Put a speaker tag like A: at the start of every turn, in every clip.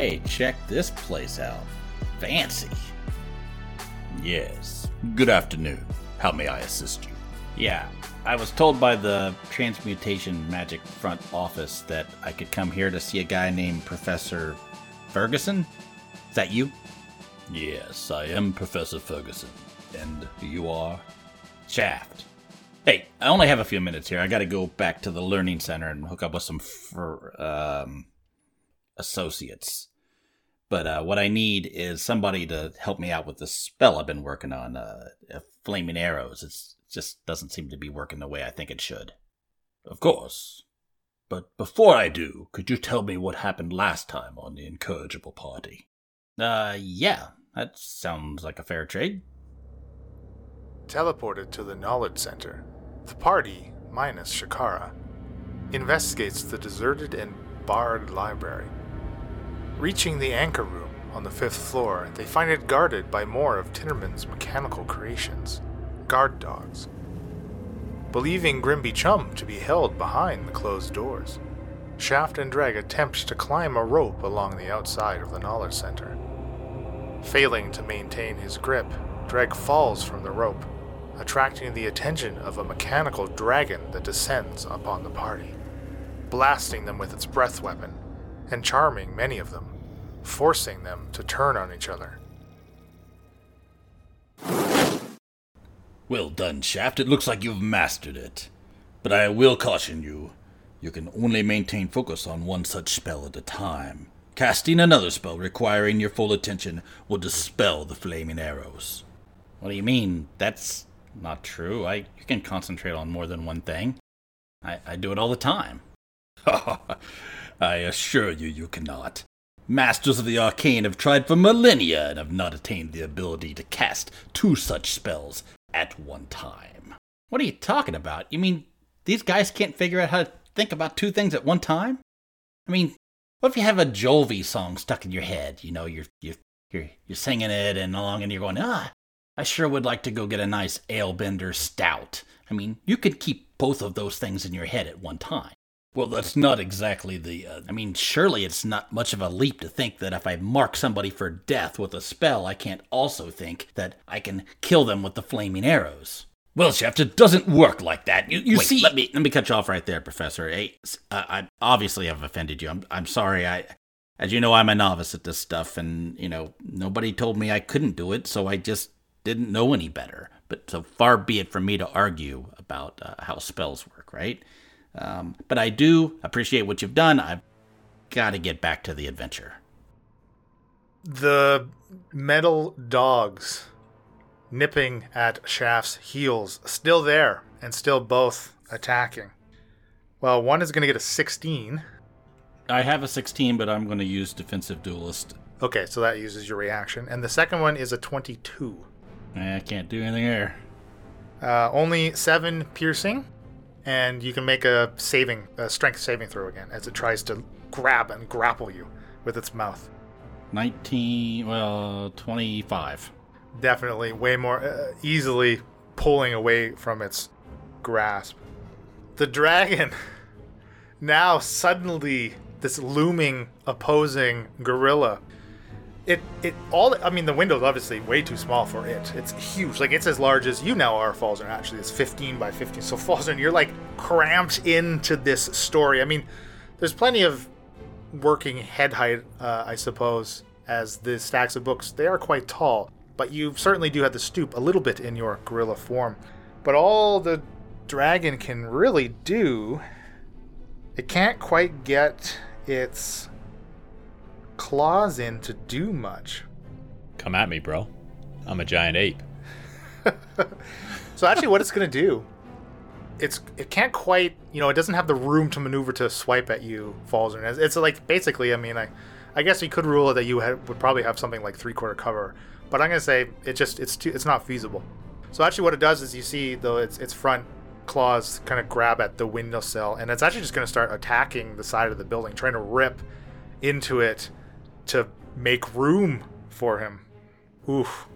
A: Hey, check this place out. Fancy.
B: Yes. Good afternoon. How may I assist you?
A: Yeah, I was told by the Transmutation Magic front office that I could come here to see a guy named Professor Ferguson. Is that you?
B: Yes, I am Professor Ferguson. And you are?
A: Shaft. Hey, I only have a few minutes here. I got to go back to the learning center and hook up with some fr- um, associates. But uh, what I need is somebody to help me out with this spell I've been working on. Uh, flaming arrows. It just doesn't seem to be working the way I think it should.
B: Of course. But before I do, could you tell me what happened last time on the incorrigible party?
A: Uh, yeah. That sounds like a fair trade.
C: Teleported to the Knowledge Center, the party, minus Shikara, investigates the deserted and barred library. Reaching the anchor room on the fifth floor, they find it guarded by more of Tinnerman's mechanical creations guard dogs. Believing Grimby Chum to be held behind the closed doors, Shaft and Dreg attempt to climb a rope along the outside of the Knowledge Center. Failing to maintain his grip, Dreg falls from the rope, attracting the attention of a mechanical dragon that descends upon the party, blasting them with its breath weapon and charming many of them, forcing them to turn on each other.
B: Well done, Shaft. It looks like you've mastered it. But I will caution you you can only maintain focus on one such spell at a time. Casting another spell requiring your full attention will dispel the flaming arrows.
A: What do you mean? That's not true. I you can concentrate on more than one thing. I, I do it all the time.
B: I assure you, you cannot. Masters of the arcane have tried for millennia and have not attained the ability to cast two such spells at one time.
A: What are you talking about? You mean these guys can't figure out how to think about two things at one time? I mean, what if you have a Jolvi song stuck in your head? You know, you're you're you're, you're singing it and along, and you're going, ah, I sure would like to go get a nice alebender stout. I mean, you could keep both of those things in your head at one time.
B: Well, that's not exactly the. Uh,
A: I mean, surely it's not much of a leap to think that if I mark somebody for death with a spell, I can't also think that I can kill them with the flaming arrows.
B: Well, Shaft, it doesn't work like that. You, you
A: Wait,
B: see.
A: let me let me cut you off right there, Professor. Hey, uh, I obviously have offended you. I'm I'm sorry. I, as you know, I'm a novice at this stuff, and you know nobody told me I couldn't do it, so I just didn't know any better. But so far be it from me to argue about uh, how spells work, right? Um, but I do appreciate what you've done. I've got to get back to the adventure.
C: The metal dogs nipping at Shaft's heels, still there and still both attacking. Well, one is going to get a 16.
A: I have a 16, but I'm going to use Defensive Duelist.
C: Okay, so that uses your reaction. And the second one is a 22.
A: I can't do anything there.
C: Uh, only 7 piercing and you can make a saving, a strength saving throw again as it tries to grab and grapple you with its mouth.
A: 19, well, 25.
C: Definitely way more uh, easily pulling away from its grasp. The dragon, now suddenly this looming opposing gorilla it it all I mean the window's obviously way too small for it. It's huge. Like it's as large as you now are Falzern actually. It's 15 by 15. So Falzern, you're like cramped into this story. I mean, there's plenty of working head height, uh, I suppose, as the stacks of books. They are quite tall, but you certainly do have to stoop a little bit in your gorilla form. But all the dragon can really do, it can't quite get its claws in to do much.
D: Come at me, bro. I'm a giant ape.
C: so actually, what it's going to do, it's it can't quite, you know, it doesn't have the room to maneuver to swipe at you, Falzern. It's, it's like basically, I mean, I, I guess you could rule it that you had, would probably have something like three quarter cover, but I'm going to say it just it's too, it's not feasible. So actually, what it does is you see though its its front claws kind of grab at the windowsill, and it's actually just going to start attacking the side of the building, trying to rip into it to make room for him. Oof.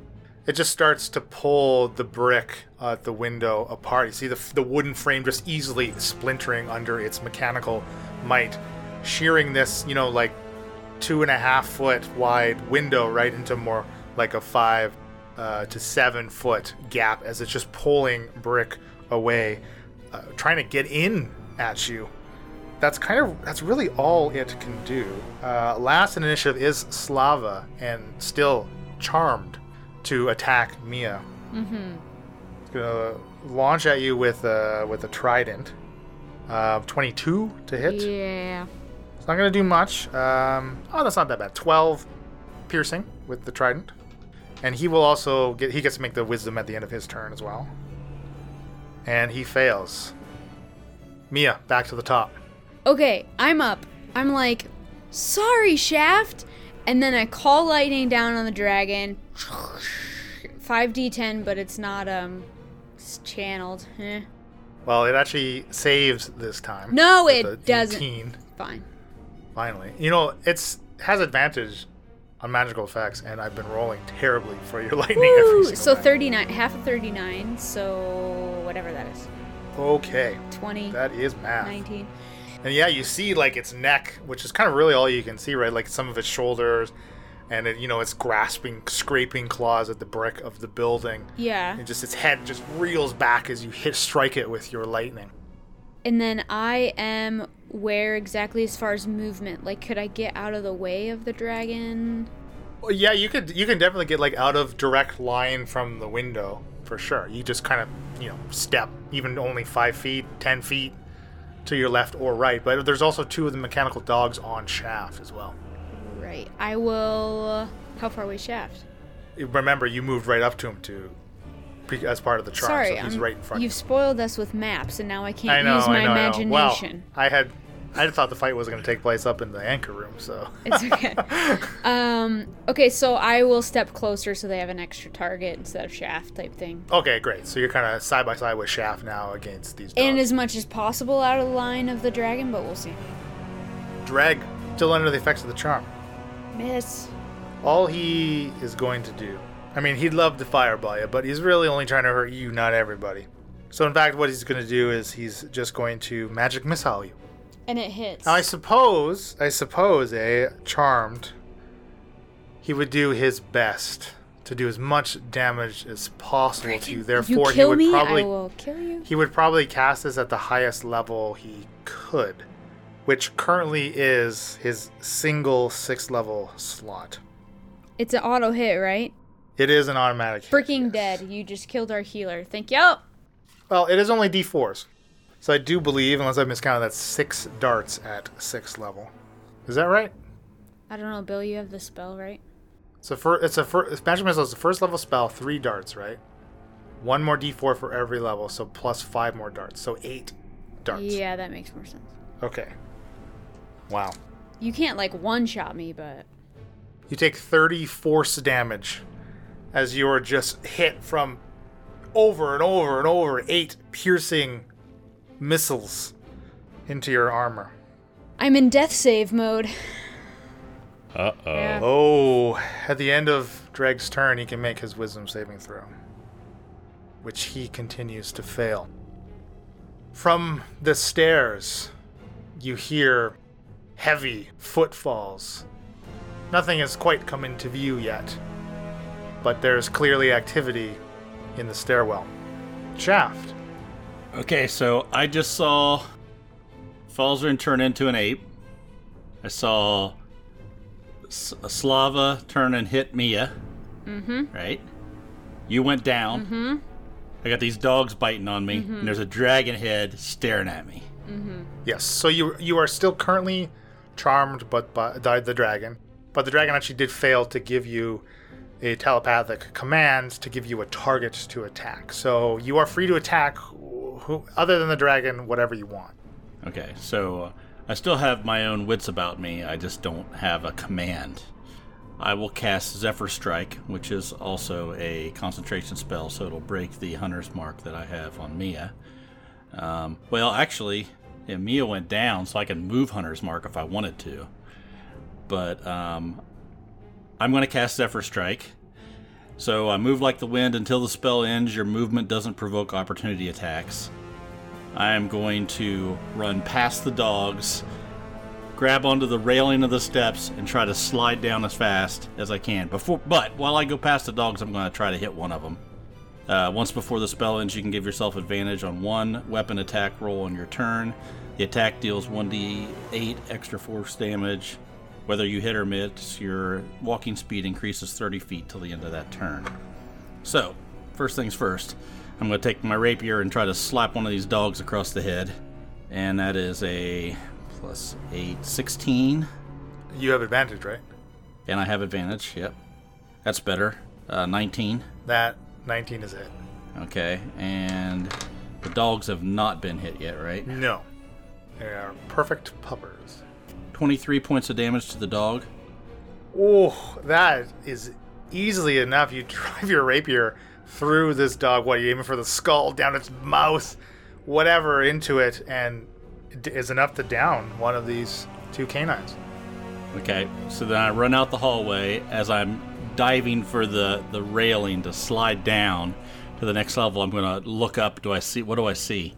C: It just starts to pull the brick at the window apart. You see the, the wooden frame just easily splintering under its mechanical might, shearing this, you know, like two and a half foot wide window right into more like a five uh, to seven foot gap as it's just pulling brick away, uh, trying to get in at you. That's kind of that's really all it can do. Uh, last in initiative is Slava and still charmed to attack Mia. Mm-hmm. It's gonna launch at you with a with a trident. Uh, 22 to hit.
E: Yeah.
C: It's not going to do much. Um, oh, that's not that bad. 12 piercing with the trident. And he will also get, he gets to make the wisdom at the end of his turn as well. And he fails. Mia, back to the top.
E: Okay, I'm up. I'm like, sorry, Shaft. And then I call lightning down on the dragon. 5d10, but it's not, um, it's channeled. Eh.
C: Well, it actually saves this time.
E: No, it doesn't.
C: 18,
E: Fine.
C: finally. You know, it's has advantage on magical effects, and I've been rolling terribly for your lightning every
E: Woo! So
C: time.
E: 39, half of 39, so whatever that is.
C: Okay,
E: 20,
C: that is math.
E: 19.
C: And yeah, you see like its neck, which is kind of really all you can see, right? Like some of its shoulders, and it, you know it's grasping, scraping claws at the brick of the building.
E: Yeah.
C: And just its head just reels back as you hit strike it with your lightning.
E: And then I am where exactly as far as movement? Like, could I get out of the way of the dragon?
C: Well, yeah, you could you can definitely get like out of direct line from the window for sure. You just kind of you know step even only five feet, ten feet to your left or right. But there's also two of the mechanical dogs on shaft as well.
E: Right. I will. Uh, how far away shaft?
C: Remember, you moved right up to him to as part of the charm,
E: Sorry,
C: so he's
E: I'm-
C: right in front. of you.
E: You've spoiled us with maps, and now I can't
C: I know,
E: use my
C: I know, I know.
E: imagination.
C: Well, I had, I thought the fight was going to take place up in the anchor room, so.
E: It's okay. um. Okay, so I will step closer so they have an extra target instead of shaft type thing.
C: okay, great. So you're kind of side by side with Shaft now against these dogs.
E: And as much as possible out of the line of the dragon, but we'll see.
C: Drag still under the effects of the charm.
E: Miss.
C: All he is going to do, I mean, he'd love to fireball you, but he's really only trying to hurt you, not everybody. So in fact, what he's going to do is he's just going to magic missile you.
E: And it hits.
C: Now I suppose, I suppose, a charmed, he would do his best to do as much damage as possible to you.
E: you
C: Therefore, he would
E: me,
C: probably
E: I will kill you.
C: he would probably cast this at the highest level he could, which currently is his single six level slot.
E: It's an auto hit, right?
C: It is an automatic. hit,
E: Freaking
C: yes.
E: dead. You just killed our healer. Thank you.
C: Well, it is only d4s. So I do believe, unless I've miscounted, that's six darts at six level. Is that right?
E: I don't know, Bill. You have the spell, right?
C: So for it's a fir- magic missile is a first level spell, three darts, right? One more d4 for every level, so plus five more darts, so eight darts.
E: Yeah, that makes more sense.
C: Okay. Wow.
E: You can't like one shot me, but
C: You take 30 force damage as you are just hit from over and over and over eight piercing missiles into your armor.
E: I'm in death save mode.
D: Uh oh.
E: Yeah.
C: Oh, at the end of Dreg's turn, he can make his wisdom saving throw, which he continues to fail. From the stairs, you hear heavy footfalls. Nothing has quite come into view yet, but there's clearly activity in the stairwell. Shaft.
A: Okay, so I just saw Falzarin turn into an ape. I saw S- Slava turn and hit Mia. Mm-hmm. Right? You went down. Mm-hmm. I got these dogs biting on me, and there's a dragon head staring at me.
C: Yes. So you you are still currently charmed, but by by the dragon. But the dragon actually did fail to give you a telepathic command to give you a target to attack. So you are free to attack, who, other than the dragon, whatever you want.
A: Okay, so uh, I still have my own wits about me. I just don't have a command. I will cast Zephyr Strike, which is also a concentration spell, so it'll break the hunter's mark that I have on Mia. Um, well, actually, yeah, Mia went down, so I can move hunter's mark if I wanted to. But um, I'm going to cast Zephyr Strike. So I move like the wind until the spell ends. Your movement doesn't provoke opportunity attacks. I am going to run past the dogs grab onto the railing of the steps and try to slide down as fast as I can. Before, but while I go past the dogs, I'm going to try to hit one of them. Uh, once before the spell ends, you can give yourself advantage on one weapon attack roll on your turn. The attack deals 1d8 extra force damage. Whether you hit or miss, your walking speed increases 30 feet till the end of that turn. So, first things first, I'm going to take my rapier and try to slap one of these dogs across the head. And that is a plus 8, 16.
C: You have advantage, right?
A: And I have advantage, yep. That's better. Uh, 19.
C: That 19 is it.
A: Okay, and the dogs have not been hit yet, right?
C: No. They are perfect puppers.
A: 23 points of damage to the dog.
C: Oh, that is easily enough. You drive your rapier through this dog. What, are you aiming for the skull, down its mouth, whatever, into it, and it is enough to down one of these two canines.
A: Okay, so then I run out the hallway as I'm diving for the, the railing to slide down to the next level. I'm going to look up. Do I see? What do I see?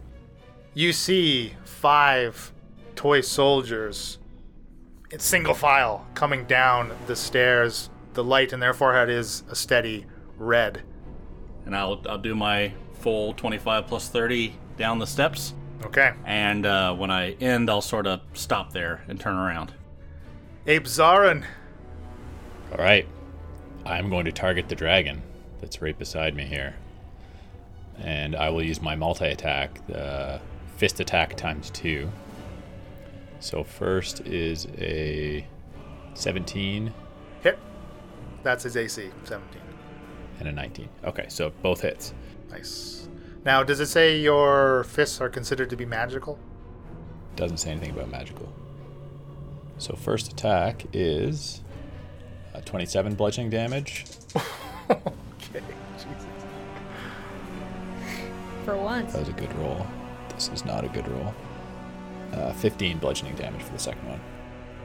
C: You see five toy soldiers in single file coming down the stairs. The light in their forehead is a steady red.
A: And I'll, I'll do my full 25 plus 30 down the steps.
C: Okay.
A: And uh, when I end, I'll sort of stop there and turn around.
C: Ape Zarin,
D: All right. I'm going to target the dragon that's right beside me here. And I will use my multi attack, the fist attack times two. So, first is a 17
C: hit. That's his AC, 17.
D: and a 19. Okay, so both hits.
C: Nice. Now, does it say your fists are considered to be magical?
D: Doesn't say anything about magical. So, first attack is uh, 27 bludgeoning damage.
C: Okay, Jesus.
E: For once.
D: That was a good roll. This is not a good roll. Uh, 15 bludgeoning damage for the second one.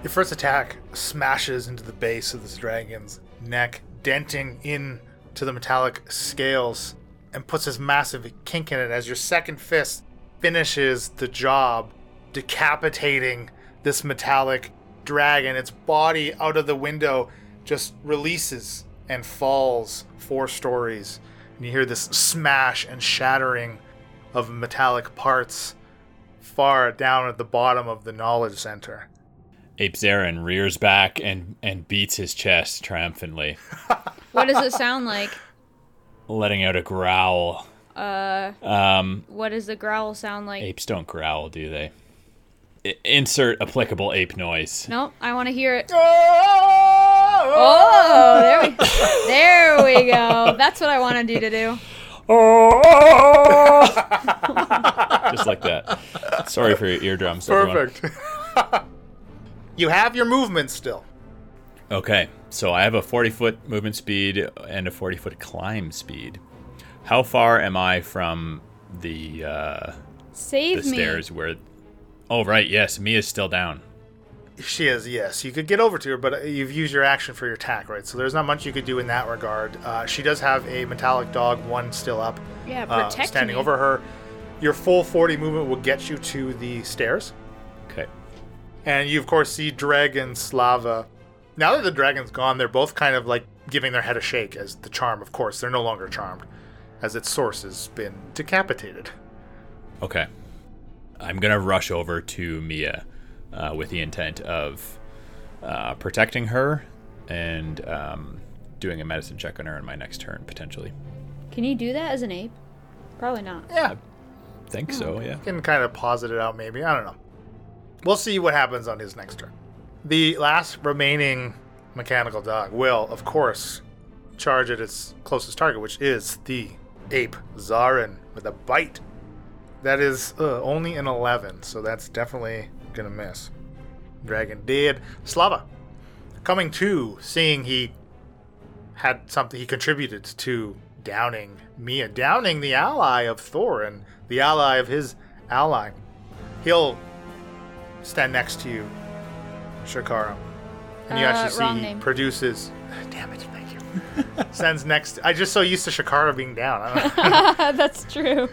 C: Your first attack smashes into the base of this dragon's neck, denting into the metallic scales and puts this massive kink in it as your second fist finishes the job, decapitating this metallic dragon. Its body out of the window just releases and falls four stories. And you hear this smash and shattering of metallic parts far down at the bottom of the knowledge center.
D: Ape Zarin rears back and, and beats his chest triumphantly,
E: What does it sound like?
D: letting out a growl.
E: Uh,
D: Um,
E: what does the growl sound like?
D: apes don't growl, do they? I- insert applicable ape noise.
E: Nope, I want to hear it. Oh, there we, there we go. That's what I wanted you to do.
D: Just like that. Sorry for your eardrums. everyone.
C: Perfect. you have your movement still.
D: Okay, so I have a 40 foot movement speed and a 40 foot climb speed. How far am I from the uh, the
E: me.
D: stairs where? Oh right, yes, Mia's still down.
C: She is, yes. You could get over to her, but you've used your action for your attack, right? So there's not much you could do in that regard. Uh, she does have a metallic dog, one still up,
E: Yeah,
C: uh, standing
E: me.
C: over her. Your full 40 movement will get you to the stairs.
D: Okay.
C: And you, of course, see Dreg and Slava. Now that the dragon's gone, they're both kind of like giving their head a shake as the charm, of course, they're no longer charmed, as its source has been decapitated.
D: Okay. I'm gonna rush over to Mia uh, with the intent of uh, protecting her and um, doing a medicine check on her in my next turn potentially.
E: Can you do that as an ape? Probably not.
C: Yeah,
D: Think so, yeah.
C: can kind of posit it out maybe. I don't know. We'll see what happens on his next turn. The last remaining mechanical dog will, of course, charge at its closest target, which is the ape Zarin with a bite. That is uh, only an 11, so that's definitely gonna miss. Dragon dead. Slava coming to, seeing he had something he contributed to downing Mia, downing the ally of Thorin, the ally of his ally. He'll stand next to you, Shikara. And you
E: Uh,
C: actually see he
E: name.
C: produces. Damn it, thank you. Stands next. I just so used to Shikara being down. I don't know.
E: That's true.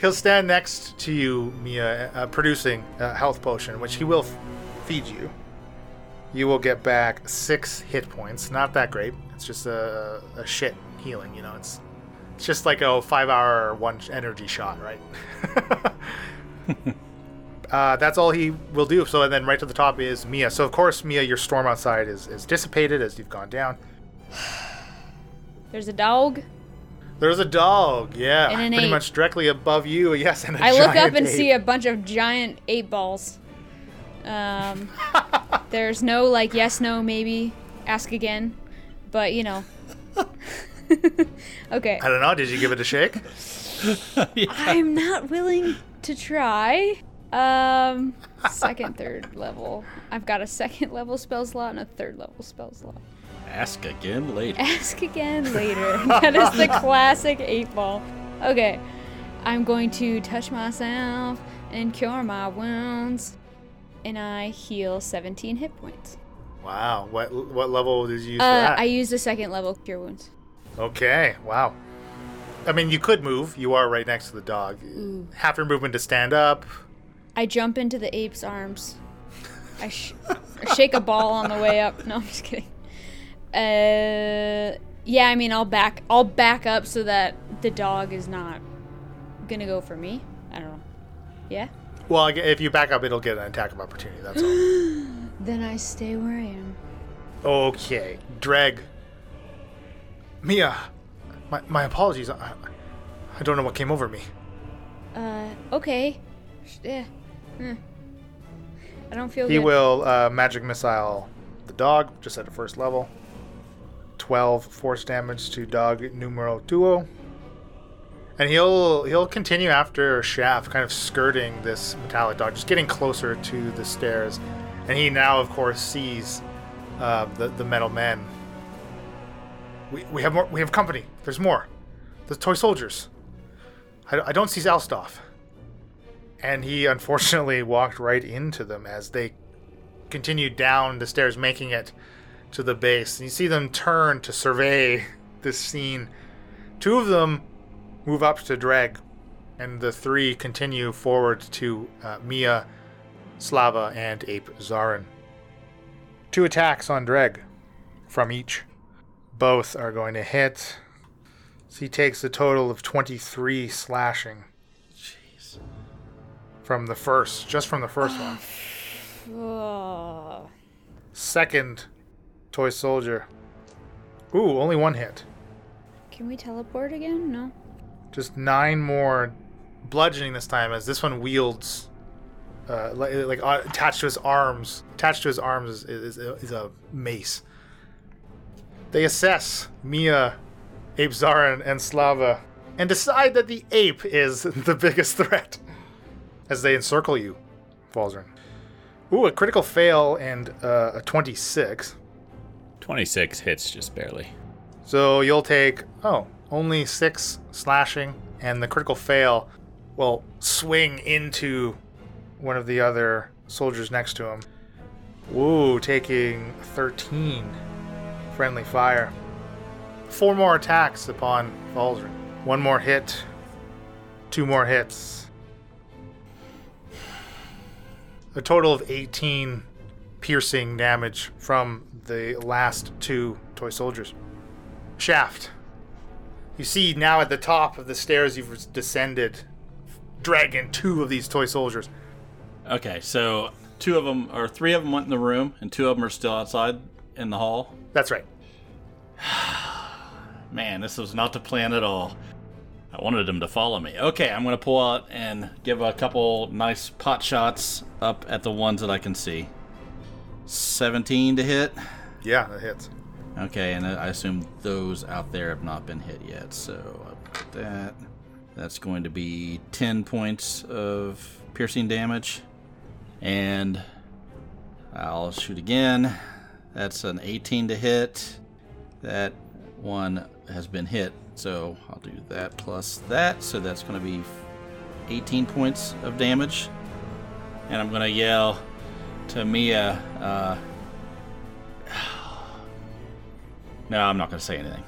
C: He'll stand next to you, Mia, uh, producing a health potion, which he will f- feed you. You will get back six hit points. Not that great. It's just a, a shit healing, you know. It's it's just like a five hour one energy shot, right? uh, that's all he will do. So and then right to the top is Mia. So of course, Mia, your storm outside is, is dissipated as you've gone down.
E: There's a dog.
C: There's a dog, yeah,
E: And an
C: pretty
E: ape.
C: much directly above you. Yes, and a
E: I look up and
C: ape.
E: see a bunch of giant eight balls. Um, there's no like yes, no, maybe, ask again, but you know. okay,
C: I don't know. Did you give it a shake?
E: I'm not willing to try. Um, second, third level. I've got a second level spell slot and a third level spell slot.
A: Ask again later.
E: Ask again later. that is the classic eight ball. Okay, I'm going to touch myself and cure my wounds, and I heal 17 hit points.
C: Wow. What what level did you use for
E: Uh,
C: that?
E: I used a second level cure wounds.
C: Okay. Wow. I mean, you could move. You are right next to the dog. Half your movement to stand up.
E: I jump into the ape's arms. I sh- or shake a ball on the way up. No, I'm just kidding. Uh, yeah, I mean, I'll back. I'll back up so that the dog is not gonna go for me. I don't know. Yeah.
C: Well, if you back up, it'll get an attack of opportunity. That's all.
E: Then I stay where I am.
C: okay. Dreg. Mia. My, my apologies. I, I don't know what came over me.
E: Uh, okay. Yeah. Hmm. I don't feel
C: He
E: good.
C: will uh, magic missile the dog just at the first level. 12 force damage to dog numero duo. And he'll he'll continue after Shaft, kind of skirting this metallic dog, just getting closer to the stairs. And he now, of course, sees uh, the the metal men. We, we have more. We have company. There's more. The toy soldiers. I, I don't see Alstoff and he unfortunately walked right into them as they continued down the stairs, making it to the base. And you see them turn to survey this scene. Two of them move up to Dreg, and the three continue forward to uh, Mia, Slava, and Ape Zarin. Two attacks on Dreg from each. Both are going to hit. So he takes a total of 23 slashing Jeez. from the first, just from the first one.
E: Oh.
C: Second, toy soldier. Ooh, only one hit.
E: Can we teleport again? No.
C: Just nine more bludgeoning this time, as this one wields, uh, like, like uh, attached to his arms. Attached to his arms is, is, is a mace. They assess Mia, Ape Zarin, and Slava, and decide that the ape is the biggest threat as they encircle you, Falzern. Ooh, a critical fail and uh, a 26.
D: 26 hits just barely.
C: So you'll take, oh, only six slashing, and the critical fail will swing into one of the other soldiers next to him. Woo, taking 13 friendly fire. Four more attacks upon Falzern. One more hit, two more hits. A total of 18 piercing damage from the last two toy soldiers. Shaft. You see now at the top of the stairs you've descended, dragging two of these toy soldiers.
A: Okay, so two of them or three of them went in the room, and two of them are still outside in the hall.
C: That's right.
A: Man, this was not the plan at all. I wanted them to follow me. Okay, I'm gonna pull out and give a couple nice pot shots up at the ones that I can see. 17 to hit.
C: Yeah, that hits.
A: Okay, and I assume those out there have not been hit yet, so I'll put that. That's going to be 10 points of piercing damage. And I'll shoot again. That's an 18 to hit. That one has been hit, so I'll do that plus that. So that's going to be 18 points of damage. And I'm going to yell to Mia, uh, No, I'm not going to say anything.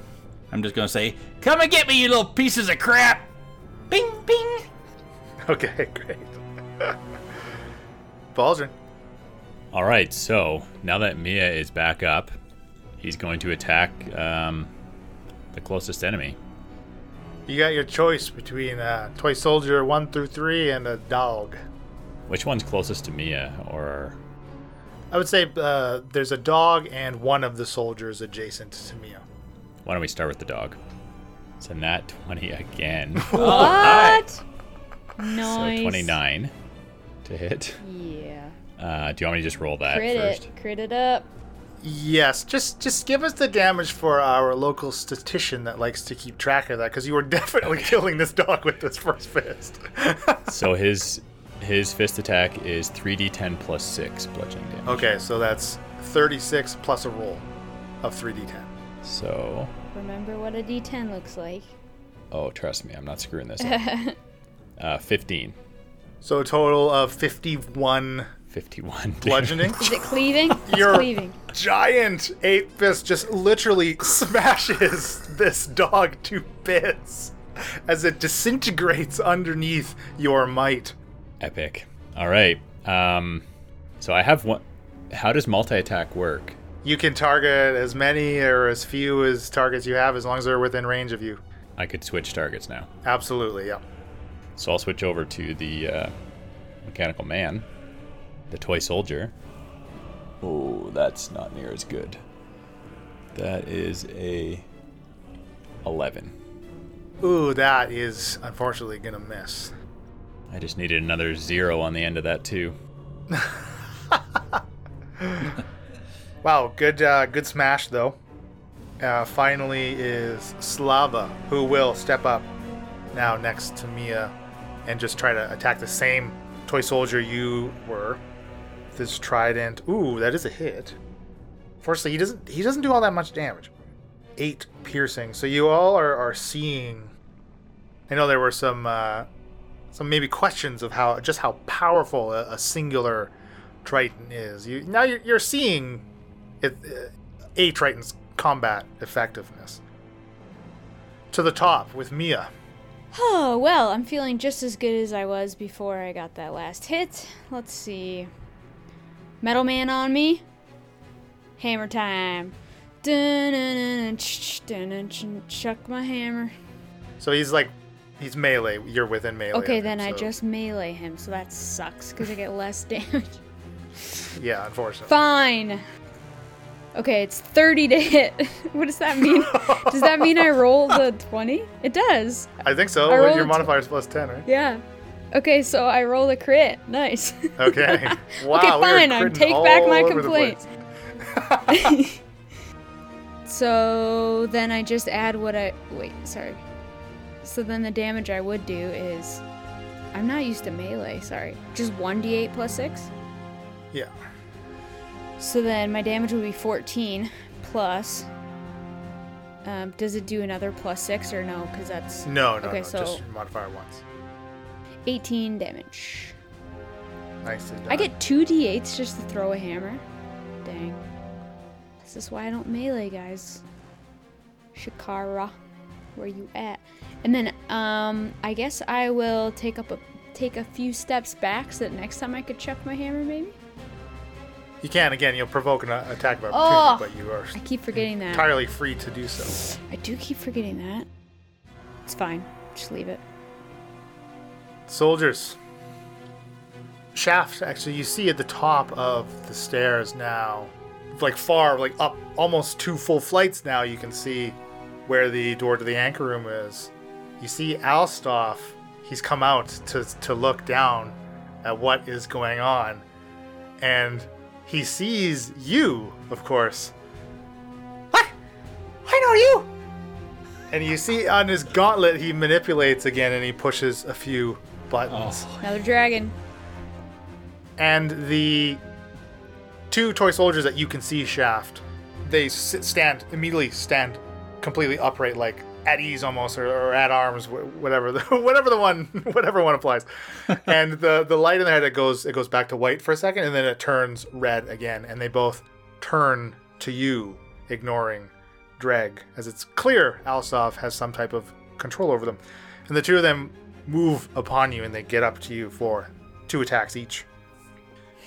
A: I'm just going to say, Come and get me, you little pieces of crap! Bing, bing!
C: Okay, great. Baldrin.
D: All right, so now that Mia is back up, he's going to attack um, the closest enemy.
C: You got your choice between a toy soldier one through three and a dog.
D: Which one's closest to Mia? Or
C: I would say uh, there's a dog and one of the soldiers adjacent to Mia.
D: why don't we start with the dog? It's a nat 20 again.
E: What? Nice.
D: So 29 to hit.
E: Yeah.
D: Uh, do you want me to just roll that
E: Crit
D: first?
E: it. Crit it up.
C: Yes, just just give us the damage for our local statistician that likes to keep track of that, because you were definitely killing this dog with this first fist.
D: So his his fist attack is 3d10 plus 6 bludgeoning damage.
C: okay, so that's 36 plus a roll of 3d10.
D: So,
E: Remember what a D10 looks like.
D: oh, trust me, I'm not screwing this up. uh, 15.
C: So a total of 51
D: 51.
C: bludgeoning.
E: Is it cleaving? It's
C: Your
E: cleaving.
C: giant ape fist just literally smashes this dog to bits as it disintegrates underneath your might.
D: Epic. All right. Um, so I have one. How does multi attack work?
C: You can target as many or as few as targets you have as long as they're within range of you.
D: I could switch targets now.
C: Absolutely, yeah.
D: So I'll switch over to the uh, mechanical man, the toy soldier. Oh, that's not near as good. That is a 11.
C: Ooh, that is unfortunately gonna miss.
D: I just needed another zero on the end of that too.
C: Wow, good uh, good smash though. Uh, finally is Slava, who will step up now next to Mia and just try to attack the same toy soldier you were. This trident. Ooh, that is a hit. Fortunately, he doesn't he doesn't do all that much damage. Eight piercing. So you all are, are seeing. I know there were some uh, some maybe questions of how just how powerful a, a singular Triton is. You now you're, you're seeing it, uh, a Triton's combat effectiveness. To the top with Mia.
E: Oh, well, I'm feeling just as good as I was before I got that last hit. Let's see. Metal Man on me. Hammer time. Chuck my hammer.
C: So he's like, he's melee. You're within melee.
E: Okay,
C: of him,
E: then I
C: so-
E: just melee him, so that sucks because I get less damage.
C: Yeah, unfortunately.
E: Fine. Okay, it's 30 to hit. what does that mean? does that mean I roll the 20? It does.
C: I think so.
E: I
C: Your
E: rolled-
C: modifier's plus 10, right?
E: Yeah. Okay, so I roll a crit. Nice.
C: Okay. Wow.
E: okay,
C: we
E: fine. I take back my complaint. So then I just add what I. Wait, sorry. So then the damage I would do is. I'm not used to melee, sorry. Just 1d8 plus 6?
C: Yeah.
E: So then my damage would be 14 plus. Um, does it do another plus 6 or no? Because that's
C: No, no,
E: Okay,
C: no.
E: so-
C: Just modifier once.
E: 18 damage.
C: Nicely done.
E: I get 2d8s just to throw a hammer. Dang. This is why I don't melee, guys. Shikara, where you at? And then, um, I guess I will take up a take a few steps back so that next time I could chuck my hammer, maybe.
C: You can again. You'll provoke an attack of
E: Oh.
C: but you are
E: I keep forgetting that.
C: entirely free to do so.
E: I do keep forgetting that. It's fine. Just leave it.
C: Soldiers. Shaft. Actually, you see at the top of the stairs now, like far, like up, almost two full flights. Now you can see where the door to the anchor room is. You see Alstoff. He's come out to to look down at what is going on, and he sees you, of course. What? I know you. And you see on his gauntlet, he manipulates again and he pushes a few buttons. Oh.
E: Another dragon.
C: And the two toy soldiers that you can see shaft, they sit, stand, immediately stand completely upright, like at ease almost, or, or at arms, whatever the, whatever the one, whatever one applies. and the, the light in there head, it goes, it goes back to white for a second, and then it turns red again. And they both turn to you, ignoring Dreg, as it's clear Alsov has some type of control over them. And the two of them move upon you and they get up to you for two attacks each.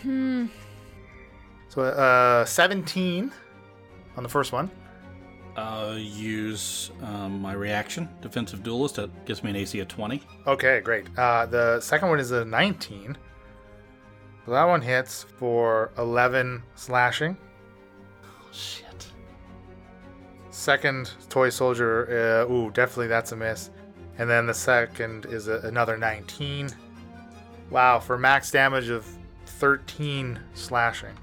C: Hmm. So uh, 17 on the first one.
A: Uh, use um, my reaction, defensive duelist. That gives me an AC of 20.
C: Okay, great. Uh, the second one is a 19. So that one hits for 11 slashing.
A: Oh, shit.
C: Second toy soldier, uh, ooh, definitely that's a miss. And then the second is a, another 19. Wow, for max damage of 13 slashing.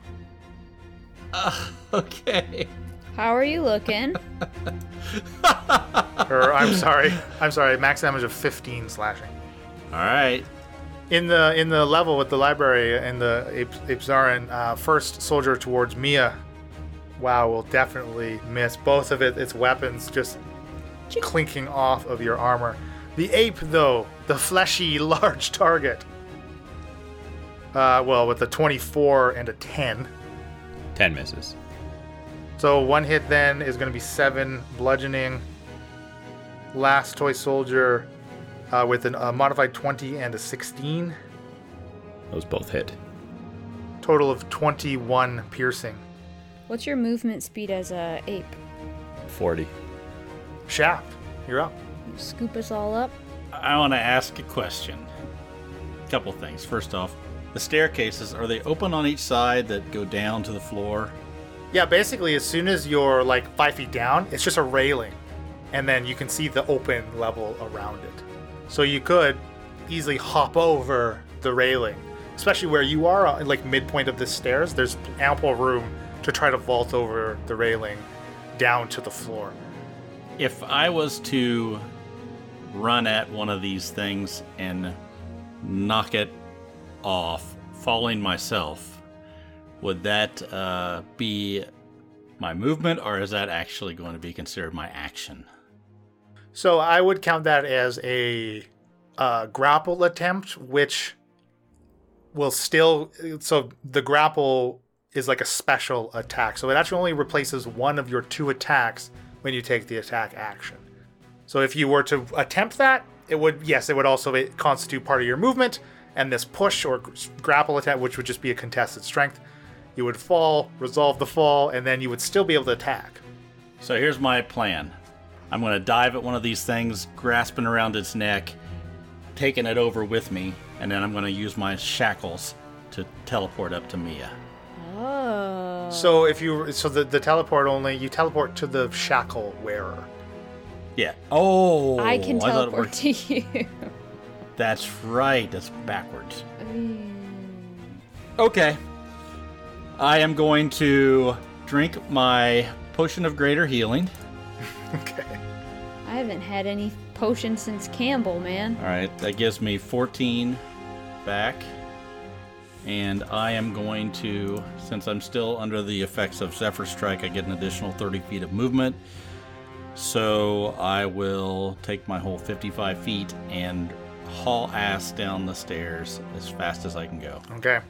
A: Okay.
E: How are you looking?
C: or I'm sorry, I'm sorry, max damage of 15 slashing.
A: All right.
C: In the in the level with the library in the Ape- Apesaren, uh, first soldier towards Mia, wow, will definitely miss both of it. Its weapons just clinking off of your armor. The ape, though, the fleshy, large target. Uh, well, with a 24 and a 10.
D: 10 misses.
C: So one hit then is going to be seven bludgeoning. Last toy soldier uh, with an- a modified 20 and a 16.
D: Those both hit.
C: Total of 21 piercing.
E: What's your movement speed as a ape?
D: 40.
C: Shaft, you're up.
E: You scoop us all up.
A: I want to ask a question. A Couple things. First off, the staircases are they open on each side that go down to the floor?
C: Yeah, basically, as soon as you're like five feet down, it's just a railing, and then you can see the open level around it. So you could easily hop over the railing, especially where you are, uh, like midpoint of the stairs. There's ample room to try to vault over the railing down to the floor.
A: If I was to run at one of these things and knock it off, falling myself, would that uh, be my movement, or is that actually going to be considered my action?
C: So I would count that as a uh, grapple attempt, which will still. So the grapple is like a special attack. So it actually only replaces one of your two attacks when you take the attack action. So if you were to attempt that, it would yes, it would also constitute part of your movement. And this push or grapple attack, which would just be a contested strength, you would fall, resolve the fall, and then you would still be able to attack.
A: So here's my plan. I'm going to dive at one of these things, grasping around its neck, taking it over with me, and then I'm going to use my shackles to teleport up to Mia.
E: Oh.
C: So if you so the, the teleport only you teleport to the shackle wearer.
A: Yeah. Oh,
E: I can
A: oh,
E: teleport
A: worked-
E: to you.
A: That's right. That's backwards. Okay. I am going to drink my potion of greater healing.
C: Okay.
E: I haven't had any potion since Campbell, man.
A: All right, that gives me 14 back. And I am going to, since I'm still under the effects of Zephyr Strike, I get an additional 30 feet of movement. So I will take my whole 55 feet and haul ass down the stairs as fast as I can go.
C: Okay.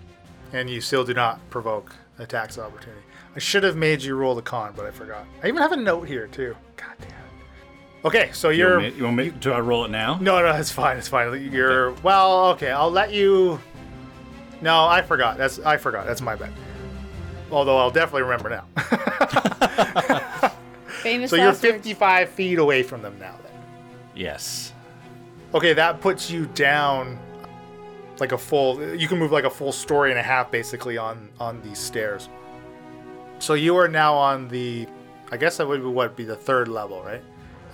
C: And you still do not provoke attacks of opportunity. I should have made you roll the con, but I forgot. I even have a note here too. God damn it. Okay, so
A: You
C: you're
A: want me, you want me to I roll it now?
C: No, no, it's fine. It's fine. You're well, okay, I'll let you No, I forgot. That's I forgot. That's my bad. Although I'll definitely remember now.
E: Famous
C: so you're 55 feet away from them now then.
A: Yes.
C: Okay, that puts you down like a full. You can move like a full story and a half basically on on these stairs. So you are now on the, I guess that would be what be the third level, right?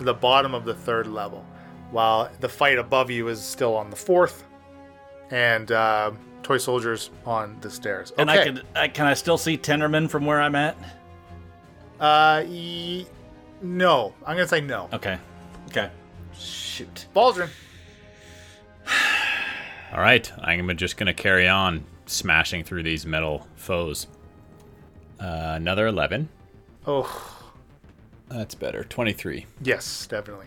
C: The bottom of the third level, while the fight above you is still on the fourth, and uh, toy soldiers on the stairs. Okay.
A: And I can I, can I still see Tenderman from where I'm at?
C: Uh, y- no, I'm gonna say no.
A: Okay. Okay. Shoot.
C: Baldrin.
D: All right, I'm just gonna carry on smashing through these metal foes. Uh, another 11.
C: Oh,
D: That's better. 23.
C: yes, definitely.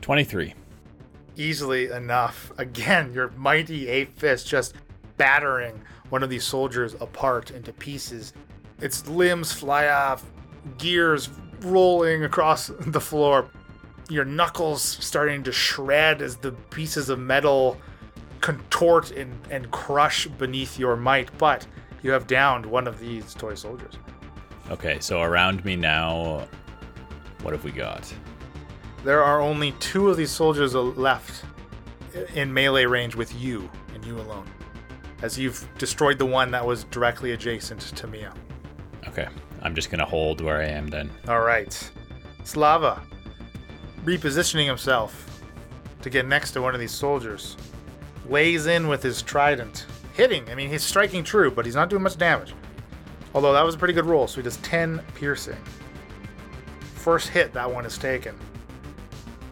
D: 23.
C: easily enough. Again, your mighty ape fist just battering one of these soldiers apart into pieces. Its limbs fly off, gears rolling across the floor. your knuckles starting to shred as the pieces of metal contort and, and crush beneath your might, but you have downed one of these toy soldiers.
D: Okay, so around me now, what have we got?
C: There are only two of these soldiers left in melee range with you and you alone, as you've destroyed the one that was directly adjacent to Mia.
D: Okay, I'm just gonna hold where I am then.
C: All right. Slava, repositioning himself to get next to one of these soldiers, lays in with his trident, hitting. I mean, he's striking true, but he's not doing much damage. Although that was a pretty good roll, so he does 10 piercing. First hit, that one is taken.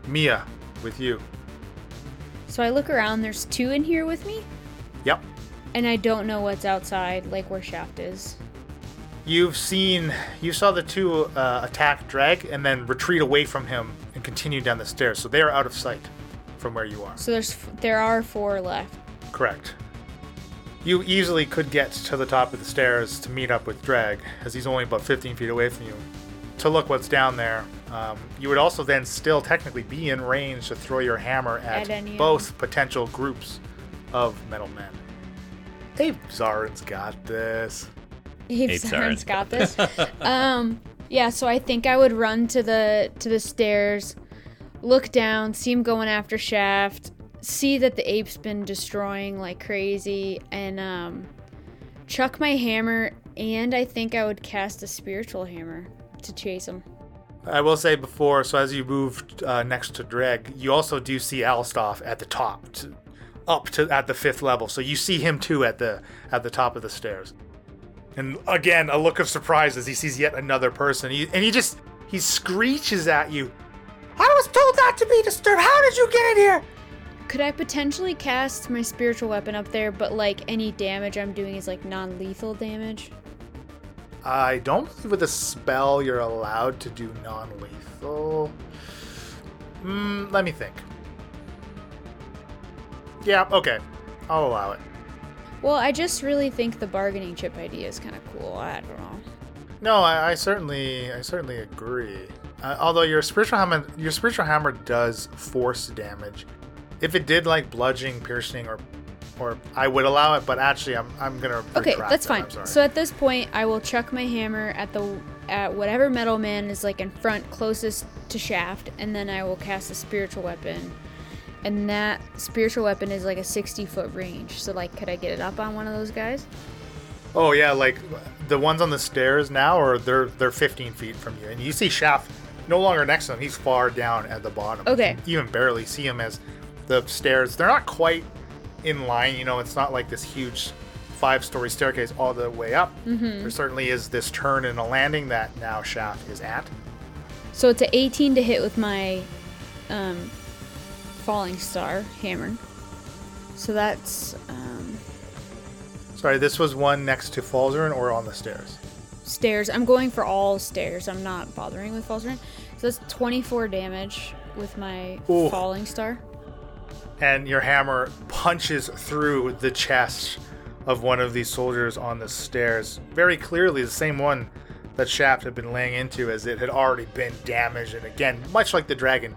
C: Mia, with you.
E: So I look around, there's two in here with me,
C: Yep.
E: and I don't know what's outside, like where Shaft is.
C: You've seen, you saw the two uh, attack Dreg and then retreat away from him and continue down the stairs. So they are out of sight from where you are.
E: So there's there are four left.
C: Correct. You easily could get to the top of the stairs to meet up with Dreg, as he's only about 15 feet away from you, to look what's down there. Um, you would also then still technically be in range to throw your hammer at,
E: At
C: both potential groups of metal men. Hey, Zarin's got this.
E: Abe
D: Abe
E: Saren's
D: Saren.
E: got this. um, yeah. So I think I would run to the to the stairs, look down, see him going after Shaft, see that the ape's been destroying like crazy, and um, chuck my hammer. And I think I would cast a spiritual hammer to chase him.
C: I will say before, so as you move uh, next to Dreg, you also do see Alstoff at the top, to, up to at the fifth level. So you see him too at the at the top of the stairs. And again, a look of surprise as he sees yet another person. He, and he just he screeches at you. I was told not to be disturbed. How did you get in here?
E: Could I potentially cast my spiritual weapon up there, but like any damage I'm doing is like non-lethal damage?
C: I don't believe with a spell you're allowed to do non-lethal. Hmm, let me think. Yeah, okay. I'll allow it.
E: Well, I just really think the bargaining chip idea is kind of cool. I don't know.
C: No, I, I certainly, I certainly agree. Uh, although your spiritual hammer, your spiritual hammer does force damage. If it did like bludgeoning, piercing, or, or I would allow it. But actually, I'm, I'm gonna.
E: Okay, that's
C: that,
E: fine. So at this point, I will chuck my hammer at the at whatever metal man is like in front, closest to Shaft, and then I will cast a spiritual weapon. And that spiritual weapon is like a 60 foot range. So like, could I get it up on one of those guys?
C: oh yeah, like the ones on the stairs now, or they're they're 15 feet from you, and you see Shaft no longer next to him. He's far down at the bottom.
E: Okay.
C: You can barely see him as the stairs. They're not quite in line. You know, it's not like this huge five-story staircase all the way up. Mm-hmm. There certainly is this turn and a landing that now Shaft is at.
E: So it's a 18 to hit with my um, falling star hammer. So that's um,
C: Sorry, this was one next to Falzarin or on the stairs.
E: Stairs. I'm going for all stairs. I'm not bothering with Falzarin. So that's 24 damage with my
C: Ooh.
E: falling star.
C: And your hammer punches through the chest of one of these soldiers on the stairs. Very clearly, the same one that Shaft had been laying into, as it had already been damaged. And again, much like the dragon,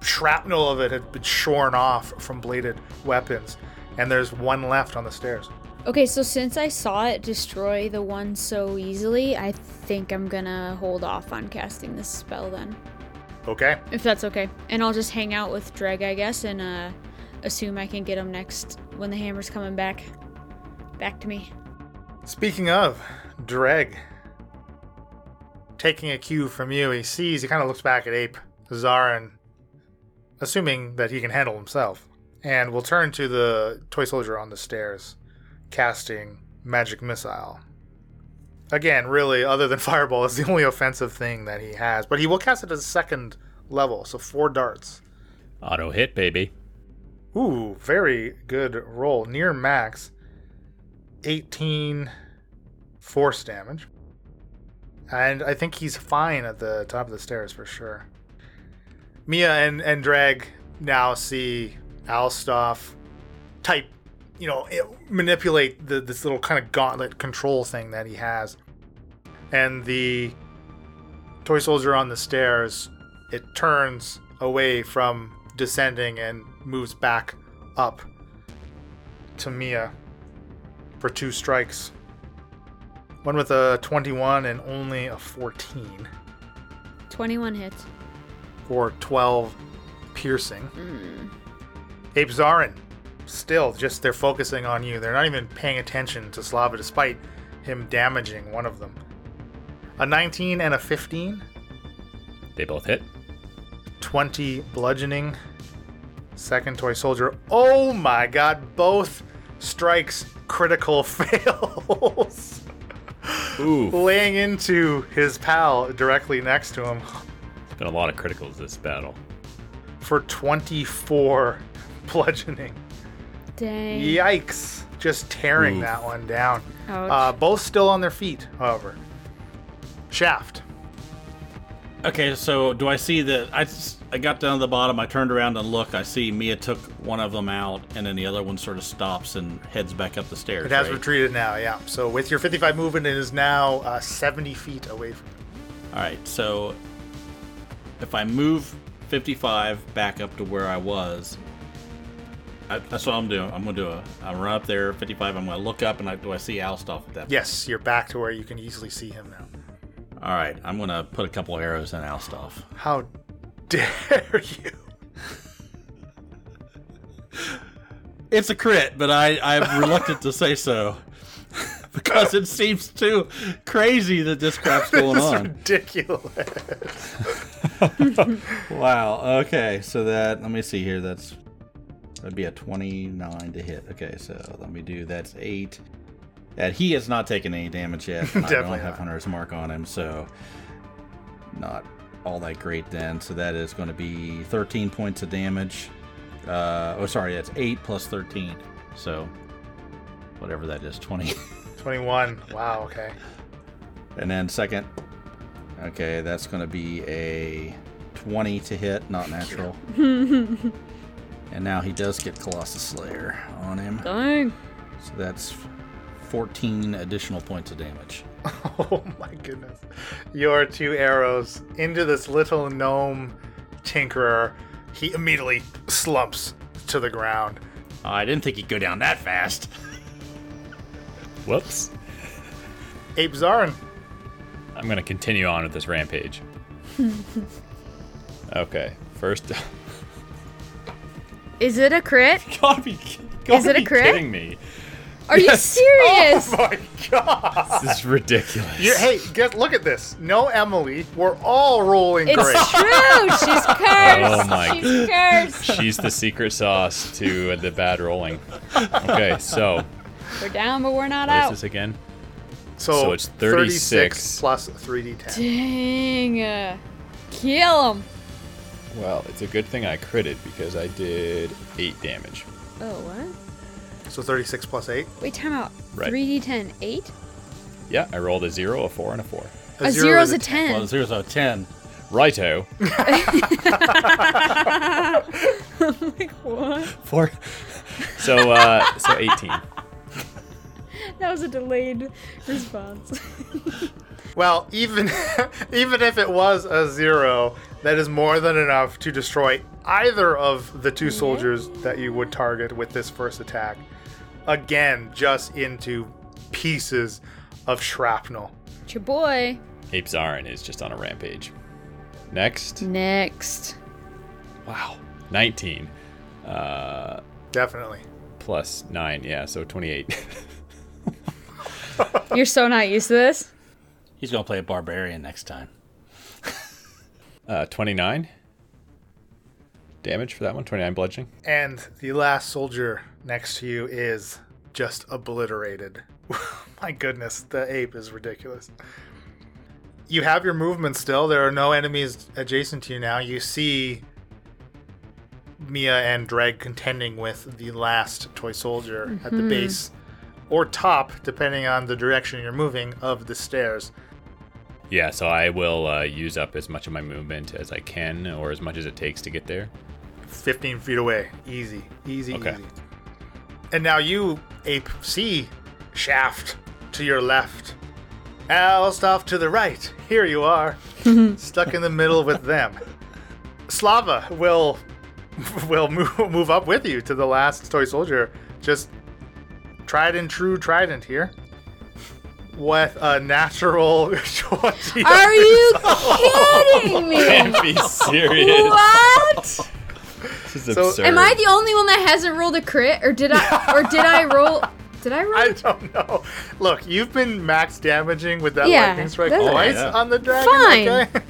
C: shrapnel of it had been shorn off from bladed weapons. And there's one left on the stairs.
E: Okay, so since I saw it destroy the one so easily, I think I'm gonna hold off on casting this spell then.
C: Okay.
E: If that's okay. And I'll just hang out with Dreg, I guess, and uh, assume I can get him next when the hammer's coming back. Back to me.
C: Speaking of Dreg, taking a cue from you, he sees, he kind of looks back at Ape, Zarin, assuming that he can handle himself, and will turn to the toy soldier on the stairs, casting Magic Missile. Again, really, other than Fireball, is the only offensive thing that he has, but he will cast it as a second level, so four darts.
D: Auto hit, baby.
C: Ooh, very good roll. Near max. 18 force damage. And I think he's fine at the top of the stairs for sure. Mia and, and Dreg now see Alstoff type, you know, it- manipulate the, this little kind of gauntlet control thing that he has. And the toy soldier on the stairs, it turns away from descending and moves back up to Mia for two strikes. One with a 21 and only a 14
E: 21 hits.
C: for 12 piercing. Hmm. Ape Zarin, still just they're focusing on you. They're not even paying attention to Slava despite him damaging one of them. A 19 and a 15,
D: They both hit.
C: 20 bludgeoning. Second toy soldier. Oh my god, both strikes critical fails.
D: Ooh,
C: Laying into his pal directly next to him
D: it's been a lot of criticals this battle.
C: for 24 bludgeoning.
E: Dang.
C: Yikes. Just tearing
D: Oof.
C: that one down.
E: Ouch.
C: Uh, both still on their feet, however. Shaft.
A: Okay, so do I see that? I, I got down to the bottom. I turned around and look. I see Mia took one of them out, and then the other one sort of stops and heads back up the stairs.
C: It has
A: right?
C: retreated now, yeah. So with your 55 movement, it is now uh, 70 feet away from you.
A: All right, so if I move 55 back up to where I was, I, that's what I'm doing. I'm gonna do a. I'm run up there, 55. I'm gonna look up, and I, do I see Alstoff at that? point?
C: Yes, you're back to where you can easily see him now.
A: All right, I'm gonna put a couple arrows in Alstoff.
C: How dare you?
A: It's a crit, but I I'm reluctant to say so because it seems too crazy that this crap's going
C: This is
A: on.
C: ridiculous.
A: Wow. Okay, so that let me see here. That's that'd be a 29 to hit. Okay, so let me do that's eight. And he has not taken any damage yet. I
C: Definitely
A: don't have
C: not.
A: Hunter's mark on him, so not all that great then. So that is going to be 13 points of damage. Uh, oh, sorry, that's eight plus 13. So whatever that is, 20.
C: 21. Wow, okay.
A: And then second, okay, that's going to be a 20 to hit, not natural. and now he does get Colossus Slayer on him.
E: Dang.
A: So that's 14 additional points of damage.
C: Oh my goodness. Your two arrows into this little gnome tinkerer. He immediately slumps to the ground.
A: Oh, I didn't think he'd go down that fast.
D: Whoops.
C: Ape Zarin.
D: I'm gonna continue on with this rampage. okay, first.
E: Is it a crit?
D: gotta be, gotta
E: Is it a crit?
D: kidding me.
E: Are you serious?
C: Oh my god.
D: This is ridiculous.
C: You're, hey, get look at this. No Emily. We're all rolling
E: It's
C: great.
E: true. She's cursed.
D: Oh my-
E: She's cursed.
D: She's the secret sauce to the bad rolling. Okay, so
E: We're down, but we're not
D: what is
E: out.
D: this again?
C: So,
D: So it's 36.
C: plus 3d10.
E: Dang. uh, Kill him.
D: Well, it's a good thing I critted because I did eight damage.
E: Oh, what?
C: So 36 plus 8.
E: Wait, time out.
D: Right.
E: 3d10, 8?
D: Yeah, I rolled a zero, a four, and a four.
E: A
C: zero is
E: a
C: a
E: 10.
A: Well, a zero's a 10.
D: Righto.
E: I'm like, what?
D: Four. So, uh, so 18.
E: That was a delayed response.
C: Well, even even if it was a zero, that is more than enough to destroy either of the two soldiers that you would target with this first attack. Again, just into pieces of shrapnel.
E: it's your boy.
D: Ape Zarin is just on a rampage. Next.
E: Next.
D: Wow. 19. Uh,
C: Definitely.
D: plus 9. Yeah, so 28.
E: You're so not used to this.
A: He's going to play a barbarian next time.
D: Uh, 29 damage for that one. 29 bludgeoning.
C: And the last soldier next to you is just obliterated. My goodness, the ape is ridiculous. You have your movement still. There are no enemies adjacent to you now. You see Mia and Dreg contending with the last toy soldier at the base or top, depending on the direction you're moving, of the stairs.
D: Yeah, so I will uh, use up as much of my movement as I can, or as much as it takes to get there.
C: 15 feet away. Easy, easy,
D: Okay.
C: easy. And now you, Ape C, shaft to your left. Alstoff to the right. Here you are, stuck in the middle with them. Slava will will move, move up with you to the last toy soldier. Just tried and true trident here. With a natural 20.
E: Are you kidding me?
D: Can't be serious.
E: What?
D: This is
C: So-
D: absurd.
E: Am I the only one that hasn't rolled a crit, or did I? Or did I roll? Did I roll?
C: I don't know. Look, you've been max damaging with that
E: Yeah,
C: lightning strike
E: that's-
C: twice
A: yeah.
C: on the dragon.
E: Fine.
C: Okay?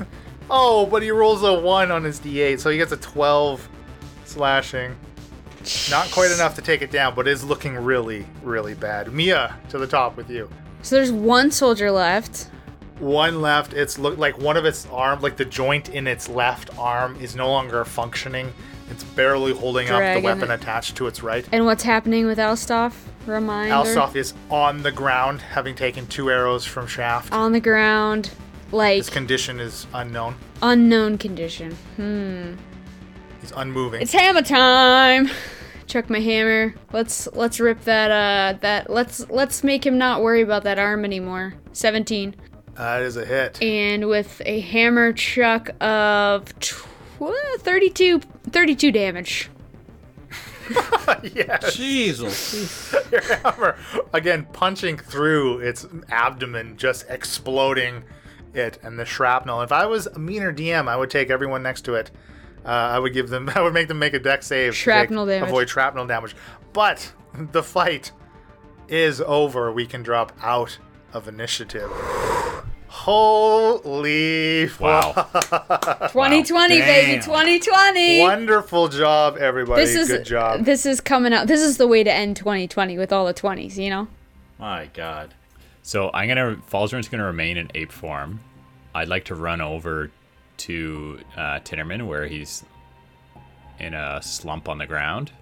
C: oh, but he rolls a one on his d8, so he gets a 12 slashing. Not quite enough to take it down, but is looking really, really bad. Mia to the top with you.
E: So there's one soldier left.
C: One left. It's look like one of its arm, like the joint in its left arm, is no longer functioning. It's barely holding up the weapon attached to its right.
E: And what's happening with Alstoff? Reminder.
C: Alstoff is on the ground, having taken two arrows from Shaft.
E: on the ground, like
C: His condition is unknown.
E: unknown condition. Hmm.
C: He's unmoving.
E: It's hammer time. Chuck my hammer. Let's let's rip that uh that let's let's make him not worry about that arm anymore. 17.
C: that is a hit.
E: And with a hammer chuck of tw- 32 32 damage.
C: yes.
A: Jesus.
C: Your hammer again punching through its abdomen, just exploding it and the shrapnel. If I was a meaner DM, I would take everyone next to it. Uh, I would give them. I would make them make a Dex save.
E: Shrapnel damage.
C: Avoid shrapnel damage. But the fight is over. We can drop out of initiative. Holy
D: Wow.
E: 2020 baby, 2020.
C: Wonderful job, everybody.
E: this is
C: Good job.
E: this is coming out. This is the way to end 2020 with all the 20s, you know?
A: My God.
D: So I'm gonna Falzarin's gonna remain in ape form. I'd like to run over to uh, Tinnerman where he's in a slump on the ground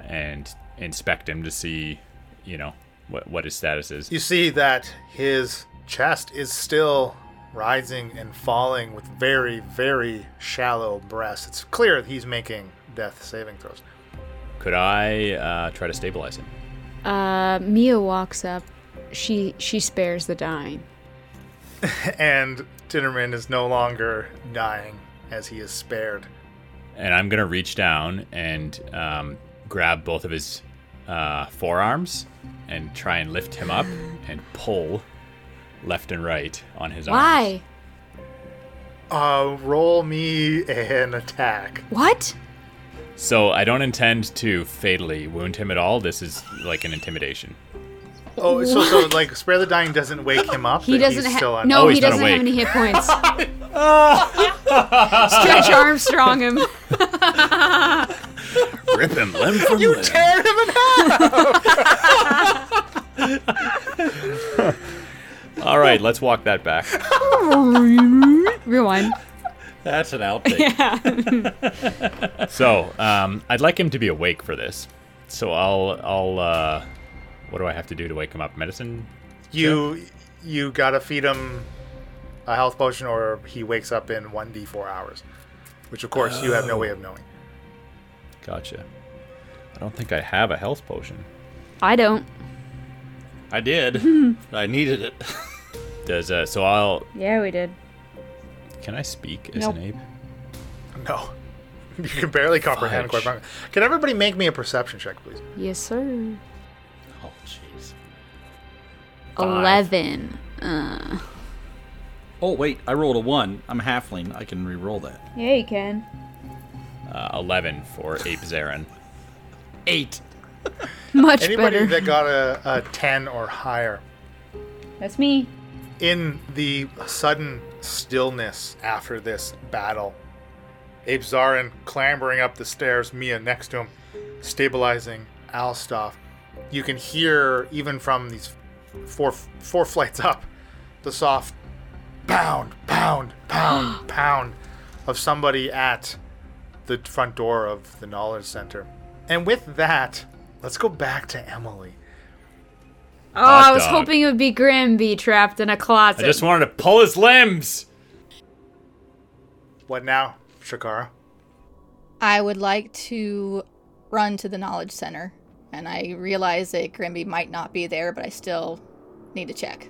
D: and inspect him to see, you know, what what his status is.
C: You see that his chest is still rising and falling with very, very shallow breaths. It's clear that he's making death saving throws.
D: Could I uh, try to stabilize him?
E: Uh Mia walks up. She she spares the dying.
C: And Tinnerman is no longer dying as he is spared.
D: And I'm gonna reach down and um, grab both of his uh, forearms and try and lift him up and pull left and right on his arms.
E: Why?
C: Uh, roll me an attack.
E: What?
D: So I don't intend to fatally wound him at all. This is like an intimidation.
C: Oh, so, so like spare the dying doesn't wake him up.
E: He doesn't have
C: still un-
E: No,
D: Oh,
E: he
D: he's not
E: doesn't have any hit points. Stretch Armstrong him.
B: Rip him limb from limb.
C: You Tear him in half.
D: All right, let's walk that back.
E: Rewind.
A: That's an outtake.
D: So um, I'd like him to be awake for this. So I'll I'll uh, what do I have to do to wake him up? Medicine?
C: You you gotta feed him a health potion, or he wakes up in one d four hours, which of course you have no way of knowing.
D: Gotcha. I don't think I have a health potion.
E: I don't.
A: I did. I needed it.
D: Does uh, so I'll
E: Yeah, we did.
D: can I speak as
E: Nope.
D: an ape?
C: No, you can barely comprehend. Quite frankly, can everybody make me a perception check, please?
E: Yes, sir.
A: Jeez.
E: Eleven. Uh.
A: Oh, wait. I rolled a one. I'm halfling. I can re-roll that.
E: Yeah, you can.
D: Uh, Eleven for ape Zarin.
A: Eight.
E: Much
C: Anybody
E: better.
C: that got a, a ten or higher
E: That's me.
C: in the sudden stillness after this battle, Ape Zarin clambering up the stairs, Mia next to him, stabilizing Alstoff. You can hear, even from these four four flights up, the soft pound, pound, pound, pound of somebody at the front door of the Knowledge Center. And with that, let's go back to Emily.
E: Oh, I was
D: dog.
E: hoping it would be Grimby trapped in a closet.
D: I just wanted to pull his limbs.
C: What now, Shikara?
F: I would like to run to the knowledge center, and I realize that Grimby might not be there, but I still need to check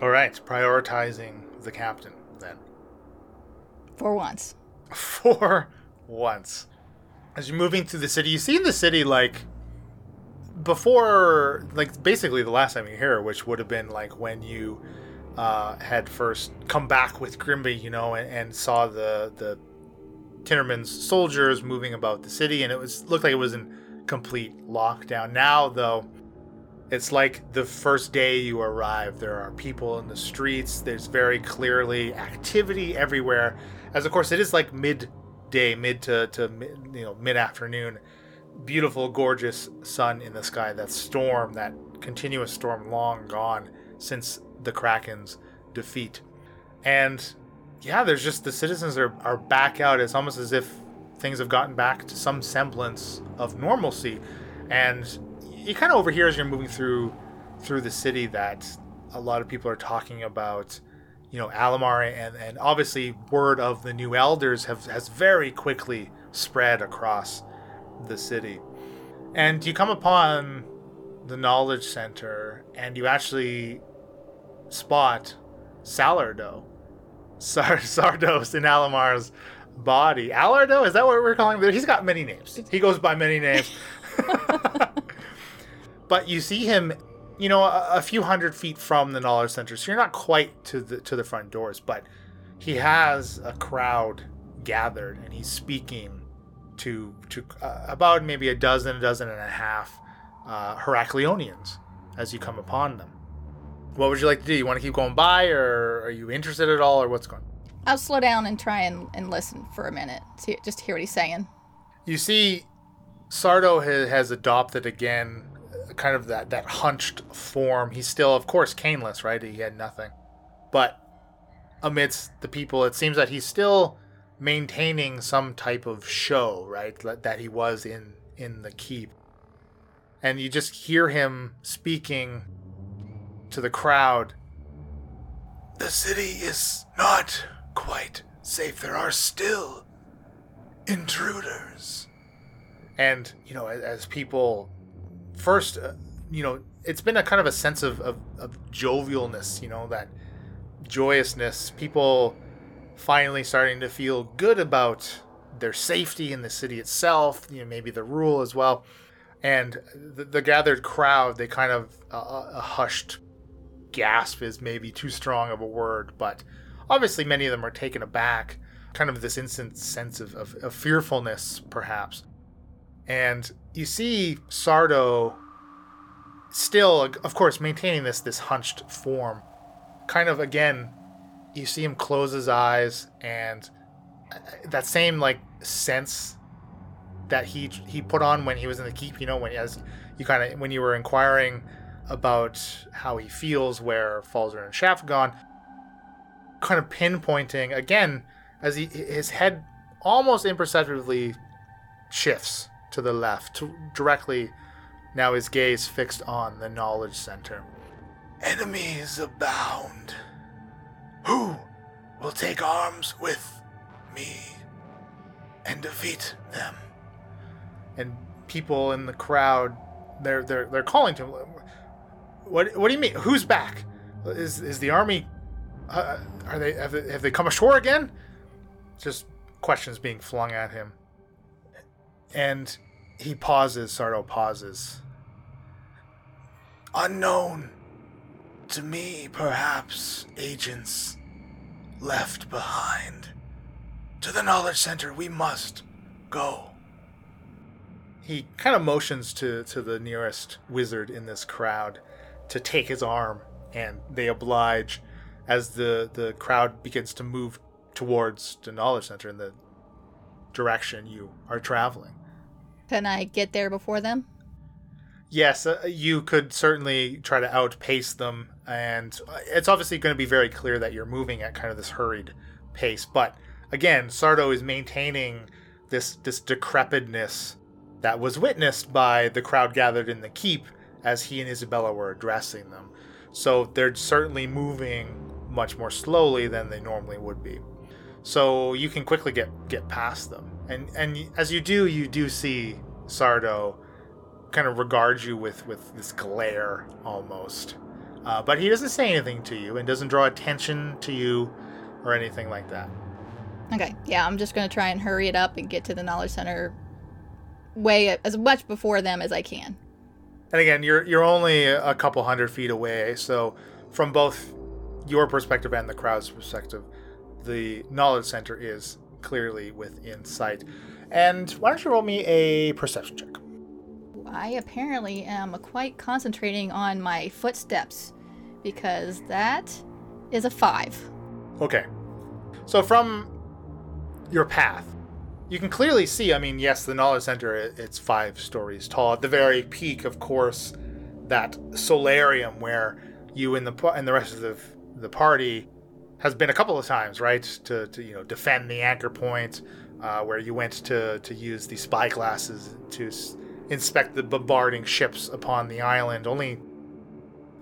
C: All right, prioritizing the captain then.
F: for once.
C: for once. As you're moving through the city, you see in the city like before, like basically the last time you here, which would have been like when you uh, had first come back with Grimby, you know, and, and saw the the Tinnerman's soldiers moving about the city, and it was looked like it was in complete lockdown. Now, though, it's like the first day you arrive. There are people in the streets. There's very clearly activity everywhere. As of course, it is like midday, mid to, to you know mid afternoon. Beautiful, gorgeous sun in the sky. That storm, that continuous storm, long gone since the Kraken's defeat. And yeah, there's just the citizens are, are back out. It's almost as if things have gotten back to some semblance of normalcy. And you kind of overhear as you're moving through through the city that a lot of people are talking about, you know, Alamar and, and obviously word of the new elders have has very quickly spread across the city. And you come upon the knowledge center and you actually spot Salardo. Sar- Sardos in Alamar's body. Alardo? Is that what we're calling him? He's got many names. He goes by many names. but you see him, you know, a, a, few hundred feet from the knowledge center, so you're not quite to the to the front doors, but he has a crowd gathered and he's speaking to to uh, about maybe a dozen, a dozen and a half uh, Heracleonians as you come upon them. What would you like to do? You want to keep going by, or are you interested at all, or what's going?
F: I'll slow down and try and, and listen for a minute, to, just to hear what he's saying.
C: You see, Sardo has, adopted again, uh, kind of that that hunched form. He's still, of course, caneless, right? He had nothing, but amidst the people, it seems that he's still maintaining some type of show, right? That he was in in the keep, and you just hear him speaking to the crowd.
G: The city is not quite safe. There are still intruders.
C: And, you know, as, people first, uh, you know, it's been a kind of a sense of, of, of jovialness, you know, that joyousness. People finally starting to feel good about their safety in the city itself, you know, maybe the rule as well. And the, the gathered crowd, they kind of uh, a hushed gasp is maybe too strong of a word, but obviously many of them are taken aback, kind of this instant sense of, of, of fearfulness, perhaps. And you see Sardo still, of course, maintaining this this hunched form. Kind of again, you see him close his eyes, and uh, that same like sense that he he put on when he was in the keep. You know, when as you kind of when you were inquiring about how he feels where Falzer and Shaft gone, kind of pinpointing again as he his head almost imperceptibly shifts to the left, to directly now his gaze fixed on the knowledge center.
G: Enemies abound. Who will take arms with me and defeat them?
C: And people in the crowd, they're they're they're calling to him. What what do you mean? Who's back? Is is the army? Uh, are they have, they have they come ashore again? Just questions being flung at him. And he pauses. Sardo pauses.
G: Unknown to me, perhaps agents left behind. To the knowledge center, we must go.
C: He kind of motions to to the nearest wizard in this crowd to take his arm, and they oblige as the the crowd begins to move towards the knowledge center in the direction you are traveling.
F: Can I get there before them?
C: Yes, uh, you could certainly try to outpace them, and it's obviously going to be very clear that you're moving at kind of this hurried pace. But again, Sardo is maintaining this this decrepitness that was witnessed by the crowd gathered in the keep as he and Isabella were addressing them. So they're certainly moving much more slowly than they normally would be. So you can quickly get get past them. And and as you do, you do see Sardo kind of regard you with with this glare almost. Uh, but he doesn't say anything to you and doesn't draw attention to you or anything like that.
F: Okay, yeah, I'm just gonna try and hurry it up and get to the knowledge center way as much before them as I can.
C: And again, you're you're only a couple hundred feet away, so from both your perspective and the crowd's perspective, the knowledge center is clearly within sight. And why don't you roll me a perception check?
F: I apparently am quite concentrating on my footsteps because that is a five.
C: Okay. So from your path, you can clearly see, I mean, yes, the knowledge center it's 5 stories tall. At the very peak, of course, that solarium where you and the and the rest of the the party has been a couple of times, right? To, to you know, defend the anchor point uh, where you went to to use the spy glasses to s- inspect the bombarding ships upon the island only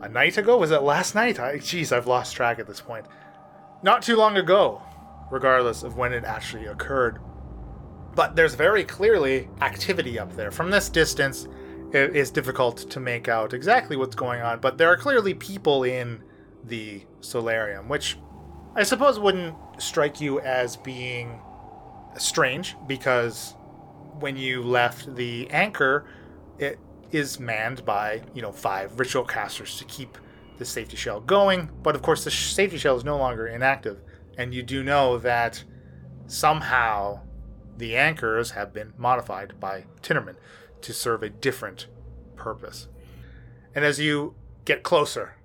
C: a night ago? Was it last night? I, geez, I've lost track at this point. Not too long ago, regardless of when it actually occurred. But there's very clearly activity up there. From this distance, it is difficult to make out exactly what's going on, but there are clearly people in the solarium, which I suppose wouldn't strike you as being strange because when you left the anchor, it is manned by, you know, five ritual casters to keep the safety shell going. But of course, the sh- safety shell is no longer inactive. And you do know that somehow the anchors have been modified by Tinnerman to serve a different purpose. And as you get closer,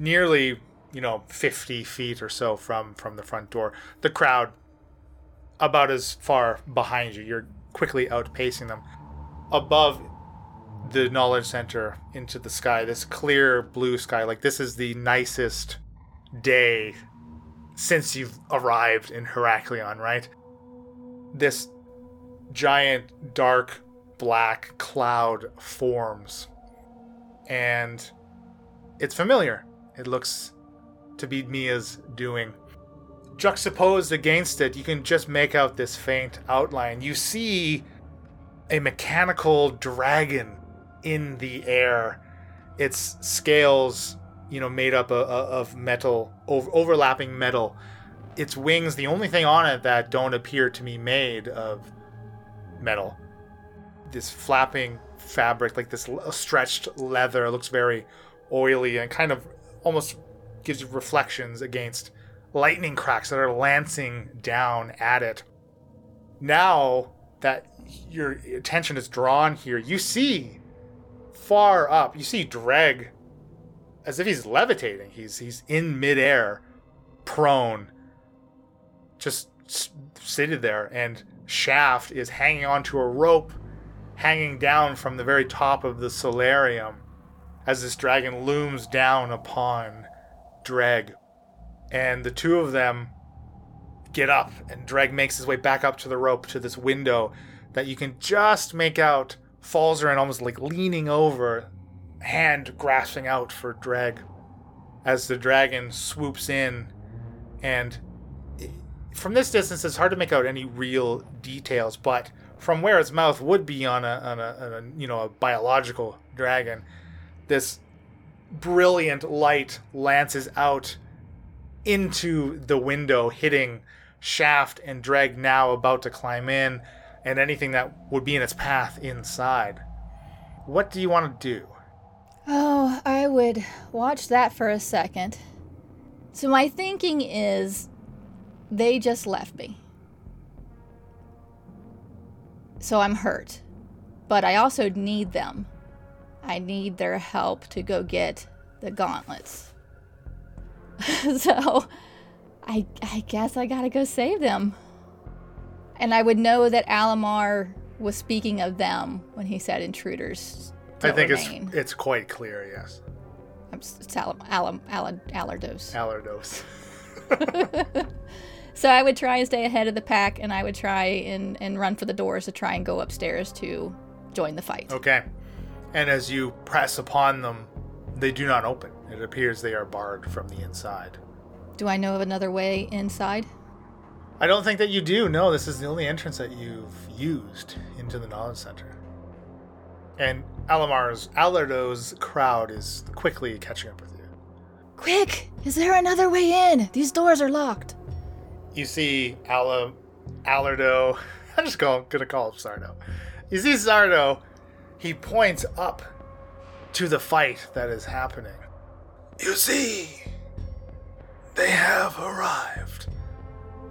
C: nearly, you know, 50 feet or so from, from the front door, the crowd about as far behind you. You're quickly outpacing them. Above the knowledge center into the sky, this clear blue sky, like this is the nicest day since you've arrived in Heraklion, right? This giant dark black cloud forms. And it's familiar. It looks to be Mia's doing juxtaposed against it, you can just make out this faint outline. You see a mechanical dragon in the air. Its scales, you know, made up of, of metal, overlapping metal. Its wings, the only thing on it that don't appear to be made of metal. This flapping fabric, like this uh, stretched leather, looks very oily and kind of almost gives you reflections against lightning cracks that are lancing down at it. Now that your attention is drawn here, you see far up, you see Dreg as if he's levitating. He's he's in midair, prone, just s- seated there, and Shaft is hanging onto a rope, hanging down from the very top of the solarium, as this dragon looms down upon Dreg. And the two of them get up and Dreg makes his way back up to the rope to this window that you can just make out falls around almost like leaning over hand grasping out for Dreg as the dragon swoops in. And from this distance it's hard to make out any real details but from where its mouth would be on a, on a, on a you know a biological dragon this brilliant light lances out into the window, hitting Shaft and Dreg now about to climb in, and anything that would be in its path inside. What do you want to do?
F: Oh, I would watch that for a second. So my thinking is they just left me. So I'm hurt. But I also need them. I need their help to go get the gauntlets. so I I guess I got to go save them. And I would know that Alamar was speaking of them when he said intruders.
C: I think
F: remain.
C: it's it's quite clear, yes.
F: It's Alam, Alam, Alam, Alardos.
C: Alardos.
F: So I would try and stay ahead of the pack, and I would try and, and run for the doors to try and go upstairs to join the fight.
C: Okay. And as you press upon them, they do not open. It appears they are barred from the inside.
F: Do I know of another way inside?
C: I don't think that you do. No, this is the only entrance that you've used into the knowledge center. And Alamar's Alardo's crowd is quickly catching up with you.
F: Quick! Is there another way in? These doors are locked.
C: you see Ala, Alardo. I'm just call, gonna call him Sardo. You see Sardo. He points up to the fight that is happening.
G: You see, they have arrived.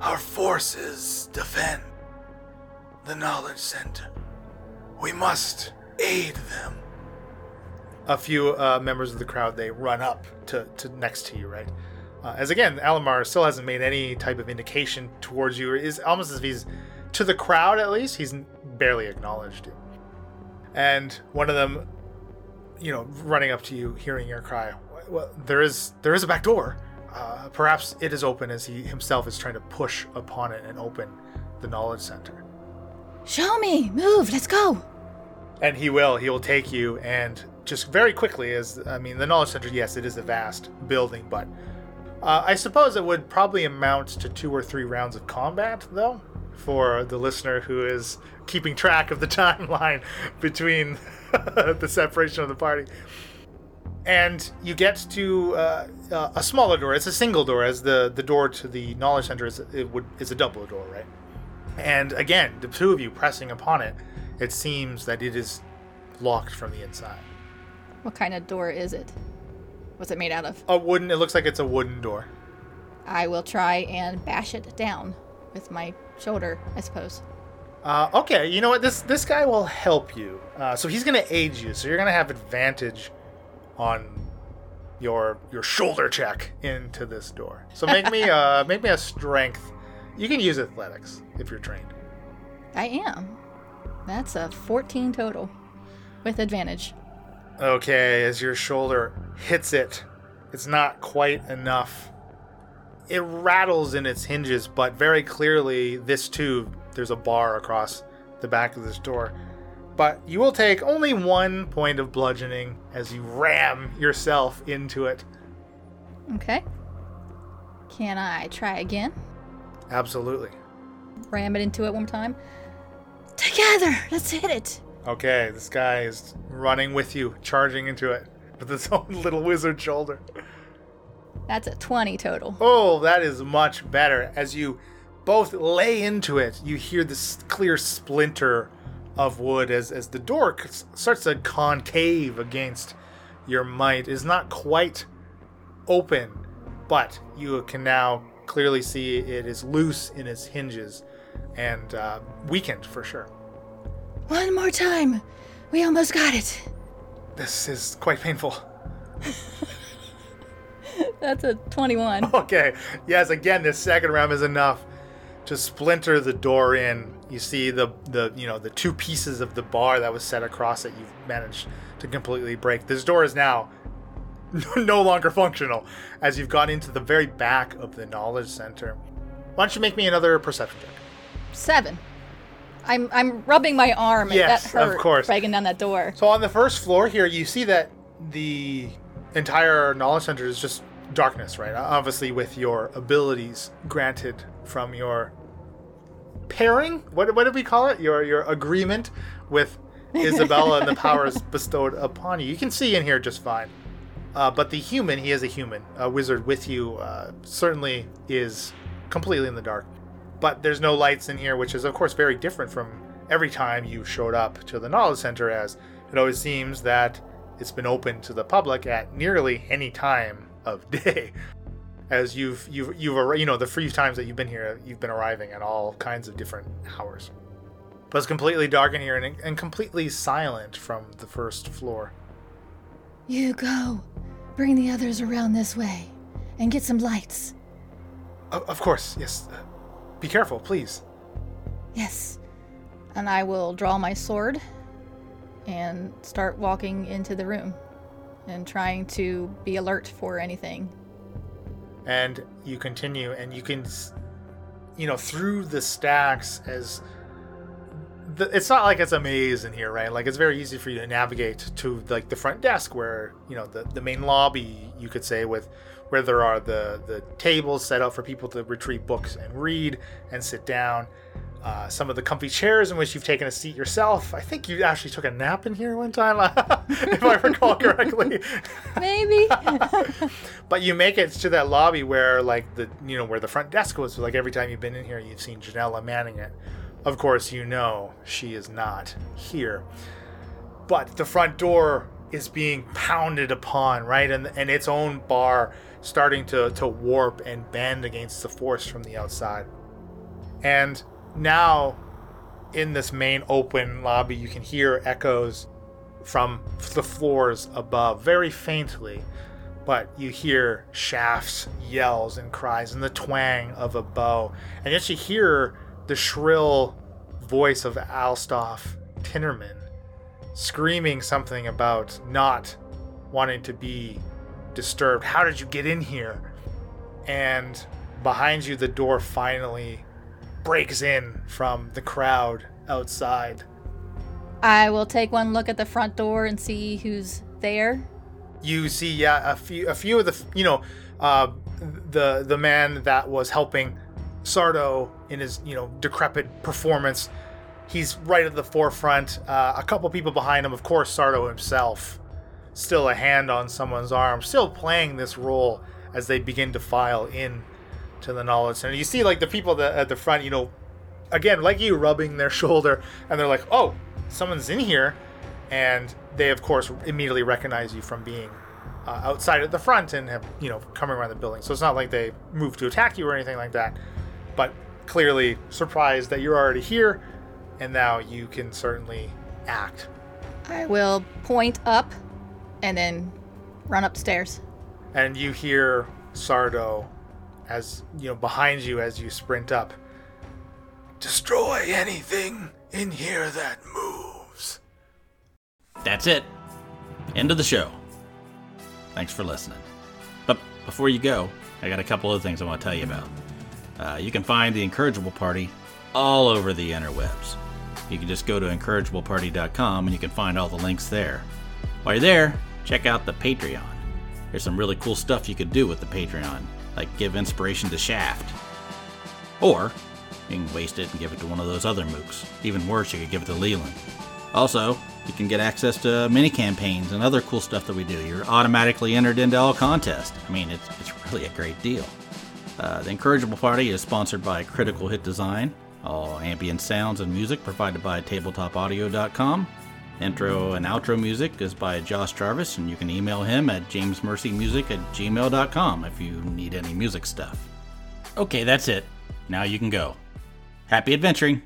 G: Our forces defend the Knowledge Center. We must aid them.
C: a few uh, members of the crowd they run up to, to next to you right uh, as again alamar still hasn't made any type of indication towards you is almost as if he's to the crowd at least he's barely acknowledged you and one of them you know running up to you hearing your cry well there is there is a back door uh, perhaps it is open as he himself is trying to push upon it and open the knowledge center
F: Show me! Move! Let's go!
C: And he will. He will take you, and just very quickly, as I mean, the Knowledge Center, yes, it is a vast building, but uh, I suppose it would probably amount to two or three rounds of combat, though, for the listener who is keeping track of the timeline between the separation of the party. And you get to uh, uh, a smaller door. It's a single door, as the, the door to the Knowledge Center is it would is a double door, right? And again, the two of you pressing upon it, it seems that it is locked from the inside.
F: What kind of door is it? What's it made out of?
C: A wooden. It looks like it's a wooden door.
F: I will try and bash it down with my shoulder, I suppose.
C: Uh, okay, you know what? This this guy will help you. Uh, so he's gonna aid you. So you're gonna have advantage on your your shoulder check into this door. So make me uh make me a strength. You can use athletics if you're trained.
F: I am. That's a 14 total with advantage.
C: Okay, as your shoulder hits it, it's not quite enough. It rattles in its hinges, but very clearly, this too, there's a bar across the back of this door. But you will take only one point of bludgeoning as you ram yourself into it.
F: Okay. Can I try again?
C: Absolutely.
F: Ram it into it one more time. Together! Let's hit it!
C: Okay, this guy is running with you, charging into it with his own little wizard shoulder.
F: That's a 20 total.
C: Oh, that is much better. As you both lay into it, you hear this clear splinter of wood as, as the door starts to concave against your might. Is not quite open, but you can now clearly see it is loose in its hinges and uh, weakened for sure.
F: One more time! We almost got it!
C: This is quite painful.
F: That's a 21.
C: Okay. Yes, again, this second round is enough to splinter the door in. You see the the you know the two pieces of the bar that was set across it. You've managed to completely break. This door is now no longer functional as you've gone into the very back of the knowledge center. Why don't you make me another perception check?
F: Seven. I'm I'm rubbing my arm.
C: Yes,
F: that
C: of course.
F: Breaking down that door.
C: So on the first floor here, you see that the entire knowledge center is just darkness, right? Obviously, with your abilities granted from your pairing. What, what did we call it? Your your agreement with Isabella and the powers bestowed upon you. You can see in here just fine. Uh, but the human, he is a human, a wizard with you, uh, certainly is completely in the dark. But there's no lights in here, which is, of course, very different from every time you showed up to the Knowledge Center, as it always seems that it's been open to the public at nearly any time of day. As you've you've you've arri- you know the few times that you've been here, you've been arriving at all kinds of different hours. But it's completely dark in here and, and completely silent from the first floor.
F: You go. Bring the others around this way and get some lights.
C: O- of course, yes. Uh, be careful, please.
F: Yes. And I will draw my sword and start walking into the room and trying to be alert for anything.
C: and you continue and you can you know through the stacks as the, it's not like it's a maze in here right like it's very easy for you to navigate to like the front desk where you know the, the main lobby you could say with where there are the the tables set up for people to retrieve books and read and sit down uh, some of the comfy chairs in which you've taken a seat yourself. I think you actually took a nap in here one time, if I recall correctly.
F: Maybe.
C: But you make it to that lobby where, like the you know where the front desk was. Like every time you've been in here, you've seen Janella manning it. Of course, you know she is not here. But the front door is being pounded upon, right, and and its own bar starting to to warp and bend against the force from the outside. And now, in this main open lobby, you can hear echoes from the floors above, very faintly but you hear shafts, yells, and cries, and the twang of a bow. And yet you hear the shrill voice of Alstoff Tinnerman screaming something about not wanting to be disturbed. How did you get in here? And behind you, the door finally breaks in from the crowd outside.
F: I will take one look at the front door and see who's there.
C: you see yeah a few a few of the you know uh, the the man that was helping Sardo in his you know decrepit performance he's right at the forefront uh, a couple people behind him of course Sardo himself still a hand on someone's arm still playing this role as they begin to file in to the knowledge center. You see like the people that at the front you know again like you rubbing their shoulder and they're like oh someone's in here and they of course immediately recognize you from being uh, outside at the front and have you know coming around the building. So it's not like they move to attack you or anything like that but clearly surprised that you're already here and now you can certainly act.
F: I will point up and then run upstairs.
C: and you hear sardo as you know behind you as you sprint up
G: Destroy anything in here that moves.
A: That's it. End of the show. Thanks for listening. But before you go, I got a couple of things I want to tell you about. Uh, you can find the Incorrigible Party all over the interwebs. You can just go to incorrigibleparty.com and you can find all the links there. While you're there, check out the Patreon. There's some really cool stuff you could do with the Patreon, like give inspiration to Shaft. Or you can waste it and give it to one of those other mooks. Even worse, you could give it to Leland. Also, you can get access to mini campaigns and other cool stuff that we do. You're automatically entered into all contests. I mean, it's, it's really a great deal. Uh, the Incorrigible Party is sponsored by Critical Hit Design. All ambient sounds and music provided by TabletopAudio.com. Intro and outro music is by Josh Jarvis, and you can email him at jamesmercymusic at gmail.com if you need any music stuff. Okay, that's it. Now you can go. Happy adventuring!